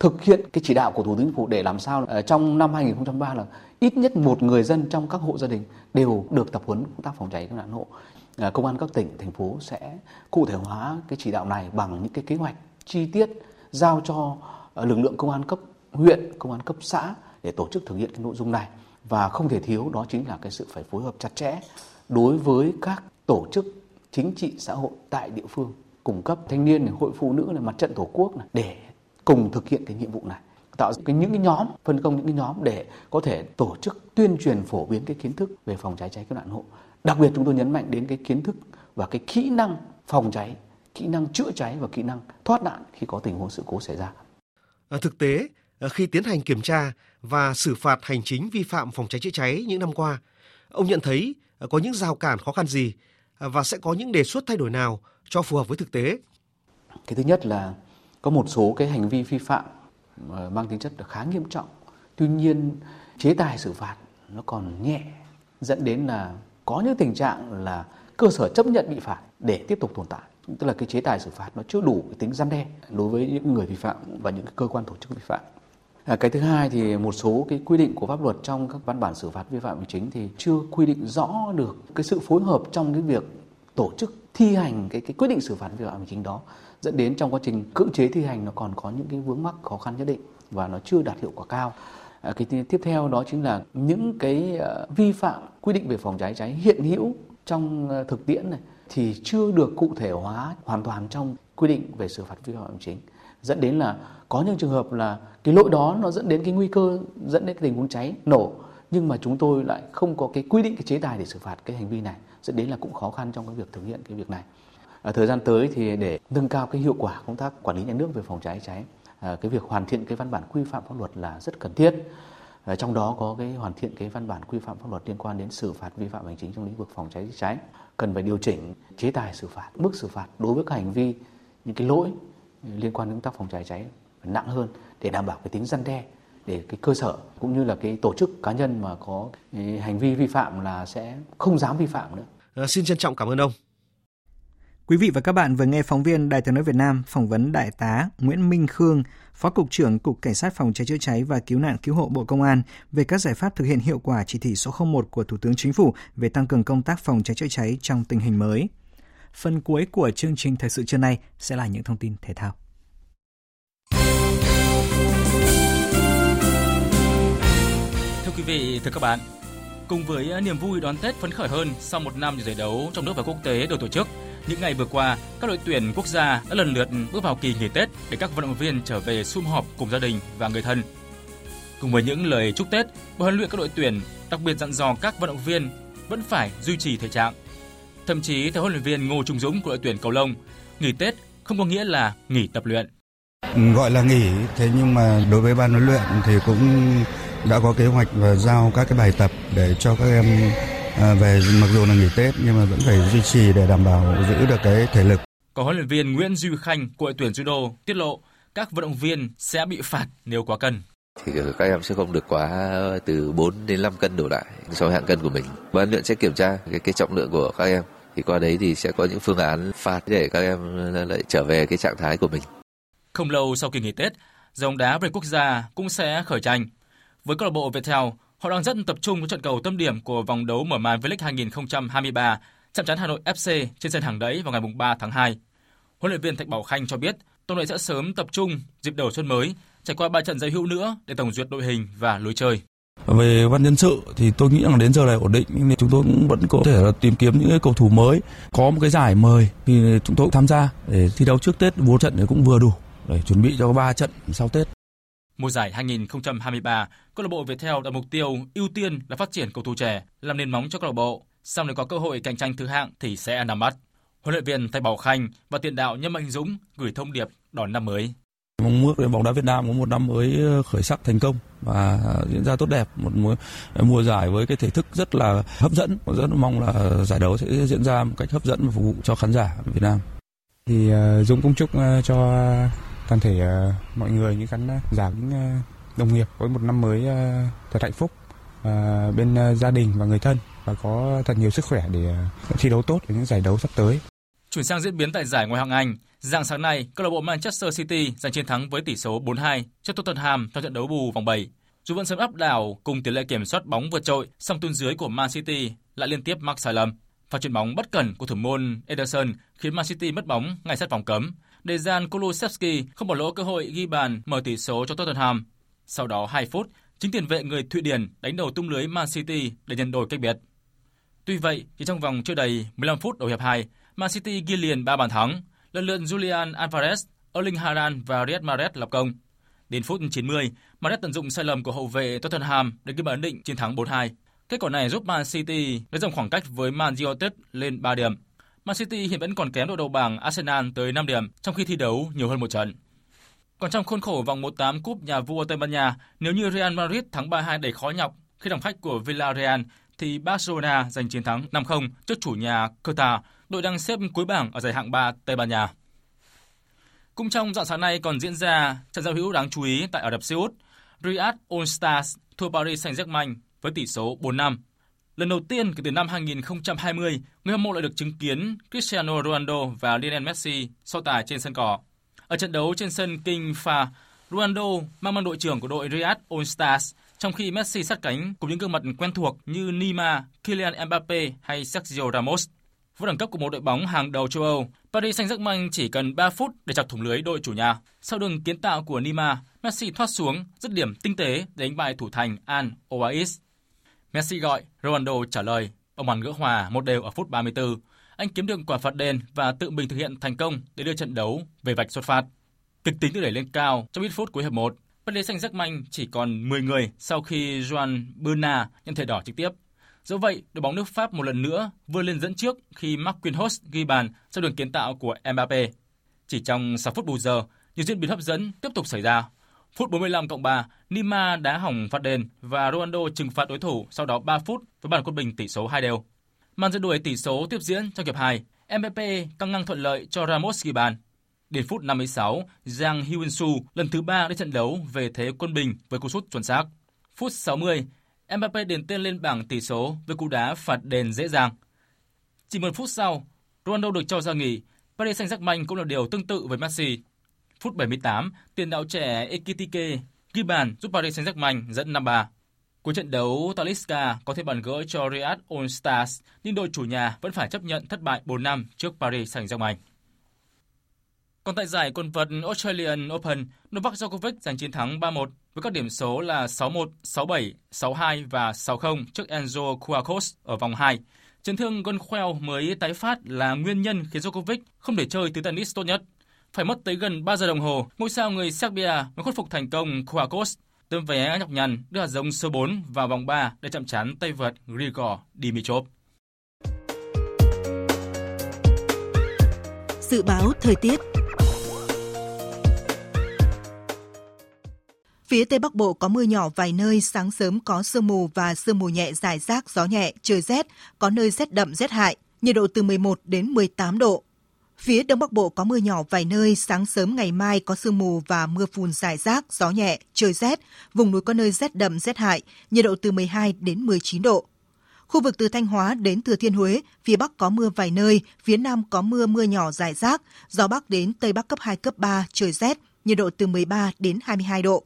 thực hiện cái chỉ đạo của Thủ tướng Chính phủ để làm sao ờ, trong năm 2003 là ít nhất một người dân trong các hộ gia đình đều được tập huấn công tác phòng cháy cứu nạn hộ. Ờ, công an các tỉnh thành phố sẽ cụ thể hóa cái chỉ đạo này bằng những cái kế hoạch chi tiết giao cho ờ, lực lượng công an cấp huyện, công an cấp xã để tổ chức thực hiện cái nội dung này. Và không thể thiếu đó chính là cái sự phải phối hợp chặt chẽ đối với các tổ chức chính trị xã hội tại địa phương cung cấp thanh niên này, hội phụ nữ này, mặt trận tổ quốc này để cùng thực hiện cái nhiệm vụ này. Tạo cái những cái nhóm phân công những cái nhóm để có thể tổ chức tuyên truyền phổ biến cái kiến thức về phòng cháy cháy cứu nạn hộ đặc biệt chúng tôi nhấn mạnh đến cái kiến thức và cái kỹ năng phòng cháy kỹ năng chữa cháy và kỹ năng thoát nạn khi có tình huống sự cố xảy ra. Ở thực tế khi tiến hành kiểm tra và xử phạt hành chính vi phạm phòng cháy chữa cháy những năm qua ông nhận thấy có những rào cản khó khăn gì và sẽ có những đề xuất thay đổi nào cho phù hợp với thực tế? Cái thứ nhất là có một số cái hành vi vi phạm mang tính chất là khá nghiêm trọng. Tuy nhiên chế tài xử phạt nó còn nhẹ dẫn đến là có những tình trạng là cơ sở chấp nhận bị phạt để tiếp tục tồn tại tức là cái chế tài xử phạt nó chưa đủ cái tính gian đe đối với những người vi phạm và những cơ quan tổ chức vi phạm À, cái thứ hai thì một số cái quy định của pháp luật trong các văn bản xử phạt vi phạm hành chính thì chưa quy định rõ được cái sự phối hợp trong cái việc tổ chức thi hành cái cái quyết định xử phạt vi phạm hành chính đó dẫn đến trong quá trình cưỡng chế thi hành nó còn có những cái vướng mắc khó khăn nhất định và nó chưa đạt hiệu quả cao. Ờ, cái tiếp theo đó chính là những cái ờ, vi phạm quy định về phòng cháy cháy hiện hữu trong ờ, thực tiễn này thì chưa được cụ thể hóa hoàn toàn trong quy định về xử phạt vi phạm hành chính. Dẫn đến là có những trường hợp là cái lỗi đó nó dẫn đến cái nguy cơ, dẫn đến cái tình huống cháy nổ, nhưng mà chúng tôi lại không có cái quy định, cái chế tài để xử phạt cái hành vi này, dẫn đến là cũng khó khăn trong cái việc thực hiện cái việc này. Ở thời gian tới thì để nâng cao cái hiệu quả công tác quản lý nhà nước về phòng cháy cháy Ờ, cái việc hoàn thiện cái văn bản quy phạm pháp luật là rất cần thiết trong đó có cái hoàn thiện cái văn bản quy phạm pháp luật liên quan đến xử phạt vi phạm hành chính trong lĩnh vực phòng cháy chữa cháy cần phải điều chỉnh chế tài xử phạt mức xử phạt đối với các hành vi những cái lỗi liên quan đến công tác phòng cháy cháy nặng hơn để đảm bảo cái tính răn đe để cái cơ sở cũng như là cái tổ chức cá nhân mà có hành vi vi phạm là sẽ không dám vi phạm nữa. À, xin trân trọng cảm ơn ông. Quý vị và các bạn vừa nghe phóng viên Đài tiếng nói Việt Nam phỏng vấn Đại tá Nguyễn Minh Khương, Phó Cục trưởng Cục Cảnh sát Phòng cháy chữa cháy và Cứu nạn Cứu hộ Bộ Công an về các giải pháp thực hiện hiệu quả chỉ thị số 01 của Thủ tướng Chính phủ về tăng cường công tác phòng cháy chữa cháy trong tình hình mới. Phần cuối của chương trình thời sự trưa nay sẽ là những thông tin thể thao. Thưa quý vị, thưa các bạn, cùng với niềm vui đón Tết phấn khởi hơn sau một năm giải đấu trong nước và quốc tế được tổ chức, những ngày vừa qua, các đội tuyển quốc gia đã lần lượt bước vào kỳ nghỉ Tết để các vận động viên trở về sum họp cùng gia đình và người thân. Cùng với những lời chúc Tết, ban huấn luyện các đội tuyển đặc biệt dặn dò các vận động viên vẫn phải duy trì thể trạng. Thậm chí theo huấn luyện viên Ngô Trung Dũng của đội tuyển cầu lông, nghỉ Tết không có nghĩa là nghỉ tập luyện. Gọi là nghỉ, thế nhưng mà đối với ban huấn luyện thì cũng đã có kế hoạch và giao các cái bài tập để cho các em à, về mặc dù là nghỉ Tết nhưng mà vẫn phải duy trì để đảm bảo giữ được cái thể lực. Có huấn luyện viên Nguyễn Duy Khanh của đội tuyển judo tiết lộ các vận động viên sẽ bị phạt nếu quá cân thì các em sẽ không được quá từ 4 đến 5 cân đổ lại so với hạng cân của mình. Ban luyện sẽ kiểm tra cái, cái trọng lượng của các em thì qua đấy thì sẽ có những phương án phạt để các em lại trở về cái trạng thái của mình. Không lâu sau kỳ nghỉ Tết, dòng đá về quốc gia cũng sẽ khởi tranh. Với câu lạc bộ Viettel, họ đang rất tập trung với trận cầu tâm điểm của vòng đấu mở màn V-League 2023 chạm trán Hà Nội FC trên sân hàng đẫy vào ngày 3 tháng 2. Huấn luyện viên Thạch Bảo Khanh cho biết Tổng đội sẽ sớm tập trung dịp đầu xuân mới, trải qua 3 trận giải hữu nữa để tổng duyệt đội hình và lối chơi. Về văn nhân sự thì tôi nghĩ rằng đến giờ này ổn định nhưng chúng tôi cũng vẫn có thể là tìm kiếm những cầu thủ mới. Có một cái giải mời thì chúng tôi cũng tham gia để thi đấu trước Tết 4 trận thì cũng vừa đủ để chuẩn bị cho 3 trận sau Tết. Mùa giải 2023, câu lạc bộ Viettel đặt mục tiêu ưu tiên là phát triển cầu thủ trẻ, làm nền móng cho câu lạc bộ. Sau nếu có cơ hội cạnh tranh thứ hạng thì sẽ nắm bắt. Huấn luyện viên Thay Bảo Khanh và tiền đạo Nhâm Mạnh Dũng gửi thông điệp đón năm mới. Mong ước bóng đá Việt Nam có một năm mới ờ, khởi sắc thành công và diễn ra tốt đẹp, một mùa, mùa giải với cái thể thức rất là hấp dẫn. Rất mong là giải đấu sẽ diễn ra một cách hấp dẫn và phục vụ cho khán giả Việt Nam. Thì uh, Dũng cũng chúc cho toàn thể uh, mọi người những khán giả những uh, đồng nghiệp có một năm mới uh, thật hạnh phúc uh, bên uh, gia đình và người thân và có thật nhiều sức khỏe để uh, thi đấu tốt ở những giải đấu sắp tới. Chuyển sang diễn biến tại giải Ngoại hạng Anh, dạng sáng nay, câu lạc bộ Manchester City giành chiến thắng với tỷ số 4-2 trước Tottenham trong trận đấu bù vòng 7. Dù vẫn sớm áp đảo cùng tỷ lệ kiểm soát bóng vượt trội, song tuyến dưới của Man City lại liên tiếp mắc sai lầm. Pha chuyền bóng bất cẩn của thủ môn Ederson khiến Man City mất bóng ngay sát vòng cấm. Dejan Kulusevski không bỏ lỡ cơ hội ghi bàn mở tỷ số cho Tottenham. Sau đó 2 phút, chính tiền vệ người Thụy Điển đánh đầu tung lưới Man City để nhân đôi cách biệt. Tuy vậy, chỉ trong vòng chưa đầy 15 phút đầu hiệp 2, Man City ghi liền 3 bàn thắng, lần lượt Julian Alvarez, Erling Haaland và Riyad Mahrez lập công. Đến phút 90, Mahrez tận dụng sai lầm của hậu vệ Tottenham để ghi bàn ấn định chiến thắng 4-2. Kết quả này giúp Man City lấy dòng khoảng cách với Man United lên 3 điểm. Man City hiện vẫn còn kém đội đầu bảng Arsenal tới 5 điểm trong khi thi đấu nhiều hơn một trận. Còn trong khuôn khổ vòng 1/8 cúp nhà vua Tây Ban Nha, nếu như Real Madrid thắng 3-2 đầy khó nhọc khi đồng khách của Villarreal thì Barcelona giành chiến thắng 5-0 trước chủ nhà Qatar đội đang xếp cuối bảng ở giải hạng 3 Tây Ban Nha. Cũng trong dạng sáng nay còn diễn ra trận giao hữu đáng chú ý tại Ả Rập Xê Út. Riyadh All Stars thua Paris Saint-Germain với tỷ số 4-5. Lần đầu tiên kể từ năm 2020, người hâm mộ lại được chứng kiến Cristiano Ronaldo và Lionel Messi so tài trên sân cỏ. Ở trận đấu trên sân King Fa, Ronaldo mang mang đội trưởng của đội Riyadh All Stars, trong khi Messi sát cánh cùng những gương mặt quen thuộc như Neymar, Kylian Mbappe hay Sergio Ramos. Với đẳng cấp của một đội bóng hàng đầu châu Âu, Paris Saint-Germain chỉ cần 3 phút để chọc thủng lưới đội chủ nhà. Sau đường kiến tạo của Neymar, Messi thoát xuống, dứt điểm tinh tế để đánh bại thủ thành Al Oais. Messi gọi, Ronaldo trả lời. Ông bàn gỡ hòa một đều ở phút 34. Anh kiếm được quả phạt đền và tự mình thực hiện thành công để đưa trận đấu về vạch xuất phát. Kịch tính được đẩy lên cao trong ít phút cuối hiệp 1. Paris Saint-Germain chỉ còn 10 người sau khi Joan Bernat nhận thẻ đỏ trực tiếp Dẫu vậy, đội bóng nước Pháp một lần nữa vươn lên dẫn trước khi Marquinhos ghi bàn sau đường kiến tạo của Mbappe. Chỉ trong 6 phút bù giờ, nhiều diễn biến hấp dẫn tiếp tục xảy ra. Phút 45 cộng 3, Nima đá hỏng phạt đền và Ronaldo trừng phạt đối thủ sau đó 3 phút với bàn quân bình tỷ số 2 đều. Màn dẫn đuổi tỷ số tiếp diễn trong hiệp 2, Mbappe căng ngang thuận lợi cho Ramos ghi bàn. Đến phút 56, Giang Hyun-su lần thứ ba đến trận đấu về thế quân bình với cú sút chuẩn xác. Phút 60, Mbappe điền tên lên bảng tỷ số với cú đá phạt đền dễ dàng. Chỉ một phút sau, Ronaldo được cho ra nghỉ. Paris Saint-Germain cũng là điều tương tự với Messi. Phút 78, tiền đạo trẻ Ekitike ghi bàn giúp Paris Saint-Germain dẫn 5-3. Cuối trận đấu, Talisca có thêm bàn gỡ cho Riyadh All Stars, nhưng đội chủ nhà vẫn phải chấp nhận thất bại 4 năm trước Paris Saint-Germain. Còn tại giải quần vợt Australian Open, Novak Djokovic giành chiến thắng 3-1 với các điểm số là 6-1, 6-7, 6-2 và 6-0 trước Enzo Kouakos ở vòng 2. Chấn thương gân khoeo mới tái phát là nguyên nhân khiến Djokovic không thể chơi thứ tennis tốt nhất. Phải mất tới gần 3 giờ đồng hồ, ngôi sao người Serbia mới khuất phục thành công Kouakos, tấm vé nhọc nhằn đưa hạt giống số 4 vào vòng 3 để chạm trán tay vợt Grigor Dimitrov. Dự báo thời tiết Phía Tây Bắc Bộ có mưa nhỏ vài nơi, sáng sớm có sương mù và sương mù nhẹ dài rác, gió nhẹ, trời rét, có nơi rét đậm rét hại, nhiệt độ từ 11 đến 18 độ. Phía Đông Bắc Bộ có mưa nhỏ vài nơi, sáng sớm ngày mai có sương mù và mưa phùn dài rác, gió nhẹ, trời rét, vùng núi có nơi rét đậm rét hại, nhiệt độ từ 12 đến 19 độ. Khu vực từ Thanh Hóa đến Thừa Thiên Huế, phía Bắc có mưa vài nơi, phía Nam có mưa mưa nhỏ dài rác, gió Bắc đến Tây Bắc cấp 2, cấp 3, trời rét, nhiệt độ từ 13 đến 22 độ.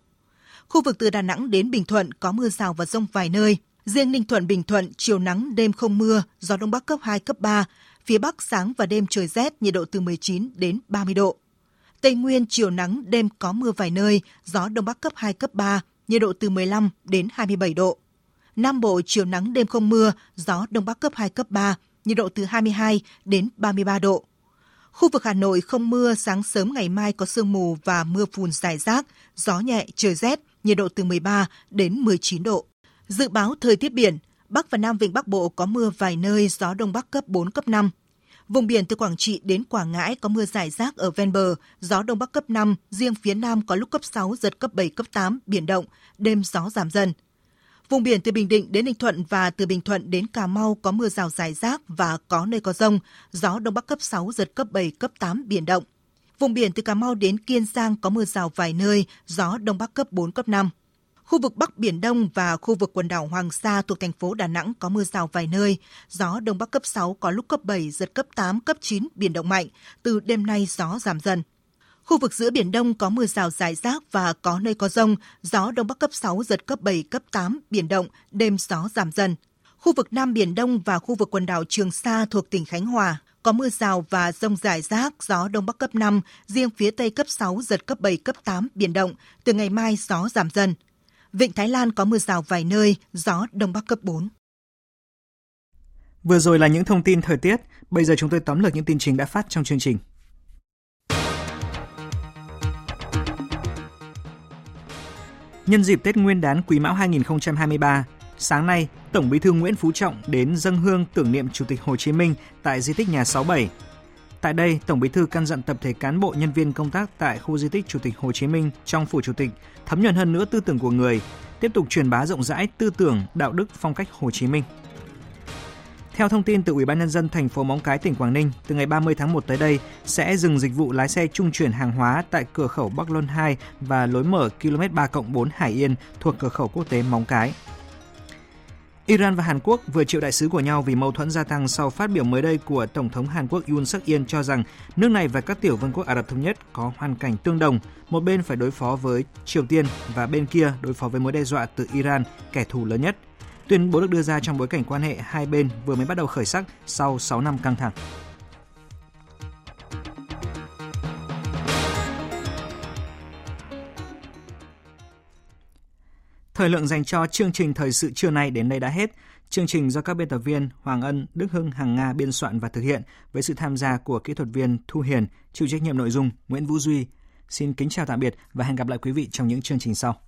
Khu vực từ Đà Nẵng đến Bình Thuận có mưa rào và rông vài nơi. Riêng Ninh Thuận, Bình Thuận, chiều nắng, đêm không mưa, gió Đông Bắc cấp 2, cấp 3. Phía Bắc sáng và đêm trời rét, nhiệt độ từ 19 đến 30 độ. Tây Nguyên chiều nắng, đêm có mưa vài nơi, gió đông bắc cấp 2, cấp 3, nhiệt độ từ 15 đến 27 độ. Nam Bộ chiều nắng đêm không mưa, gió đông bắc cấp 2, cấp 3, nhiệt độ từ 22 đến 33 độ. Khu vực Hà Nội không mưa, sáng sớm ngày mai có sương mù và mưa phùn rải rác, gió nhẹ, trời rét, nhiệt độ từ 13 đến 19 độ. Dự báo thời tiết biển, Bắc và Nam Vịnh Bắc Bộ có mưa vài nơi, gió Đông Bắc cấp 4, cấp 5. Vùng biển từ Quảng Trị đến Quảng Ngãi có mưa rải rác ở ven bờ, gió Đông Bắc cấp 5, riêng phía Nam có lúc cấp 6, giật cấp 7, cấp 8, biển động, đêm gió giảm dần. Vùng biển từ Bình Định đến Ninh Thuận và từ Bình Thuận đến Cà Mau có mưa rào rải rác và có nơi có rông, gió Đông Bắc cấp 6, giật cấp 7, cấp 8, biển động. Vùng biển từ Cà Mau đến Kiên Giang có mưa rào vài nơi, gió Đông Bắc cấp 4, cấp 5. Khu vực Bắc Biển Đông và khu vực quần đảo Hoàng Sa thuộc thành phố Đà Nẵng có mưa rào vài nơi, gió Đông Bắc cấp 6 có lúc cấp 7, giật cấp 8, cấp 9, biển động mạnh, từ đêm nay gió giảm dần. Khu vực giữa Biển Đông có mưa rào rải rác và có nơi có rông, gió Đông Bắc cấp 6, giật cấp 7, cấp 8, biển động, đêm gió giảm dần. Khu vực Nam Biển Đông và khu vực quần đảo Trường Sa thuộc tỉnh Khánh Hòa có mưa rào và rông rải rác, gió Đông Bắc cấp 5, riêng phía Tây cấp 6, giật cấp 7, cấp 8, biển động. Từ ngày mai gió giảm dần. Vịnh Thái Lan có mưa rào vài nơi, gió Đông Bắc cấp 4. Vừa rồi là những thông tin thời tiết, bây giờ chúng tôi tóm lược những tin chính đã phát trong chương trình. Nhân dịp Tết Nguyên đán Quý Mão 2023, sáng nay, Tổng Bí thư Nguyễn Phú Trọng đến dâng hương tưởng niệm Chủ tịch Hồ Chí Minh tại di tích nhà 67. Tại đây, Tổng Bí thư căn dặn tập thể cán bộ nhân viên công tác tại khu di tích Chủ tịch Hồ Chí Minh trong phủ Chủ tịch thấm nhuần hơn nữa tư tưởng của người, tiếp tục truyền bá rộng rãi tư tưởng, đạo đức, phong cách Hồ Chí Minh. Theo thông tin từ Ủy ban nhân dân thành phố Móng Cái tỉnh Quảng Ninh, từ ngày 30 tháng 1 tới đây sẽ dừng dịch vụ lái xe trung chuyển hàng hóa tại cửa khẩu Bắc Luân 2 và lối mở km 3 4 Hải Yên thuộc cửa khẩu quốc tế Móng Cái. Iran và Hàn Quốc vừa chịu đại sứ của nhau vì mâu thuẫn gia tăng sau phát biểu mới đây của Tổng thống Hàn Quốc Yoon suk yeol cho rằng nước này và các tiểu vương quốc Ả Rập Thống Nhất có hoàn cảnh tương đồng, một bên phải đối phó với Triều Tiên và bên kia đối phó với mối đe dọa từ Iran, kẻ thù lớn nhất. Tuyên bố được đưa ra trong bối cảnh quan hệ hai bên vừa mới bắt đầu khởi sắc sau 6 năm căng thẳng. Thời lượng dành cho chương trình thời sự trưa nay đến đây đã hết. Chương trình do các biên tập viên Hoàng Ân, Đức Hưng, Hằng Nga biên soạn và thực hiện với sự tham gia của kỹ thuật viên Thu Hiền, chịu trách nhiệm nội dung Nguyễn Vũ Duy. Xin kính chào tạm biệt và hẹn gặp lại quý vị trong những chương trình sau.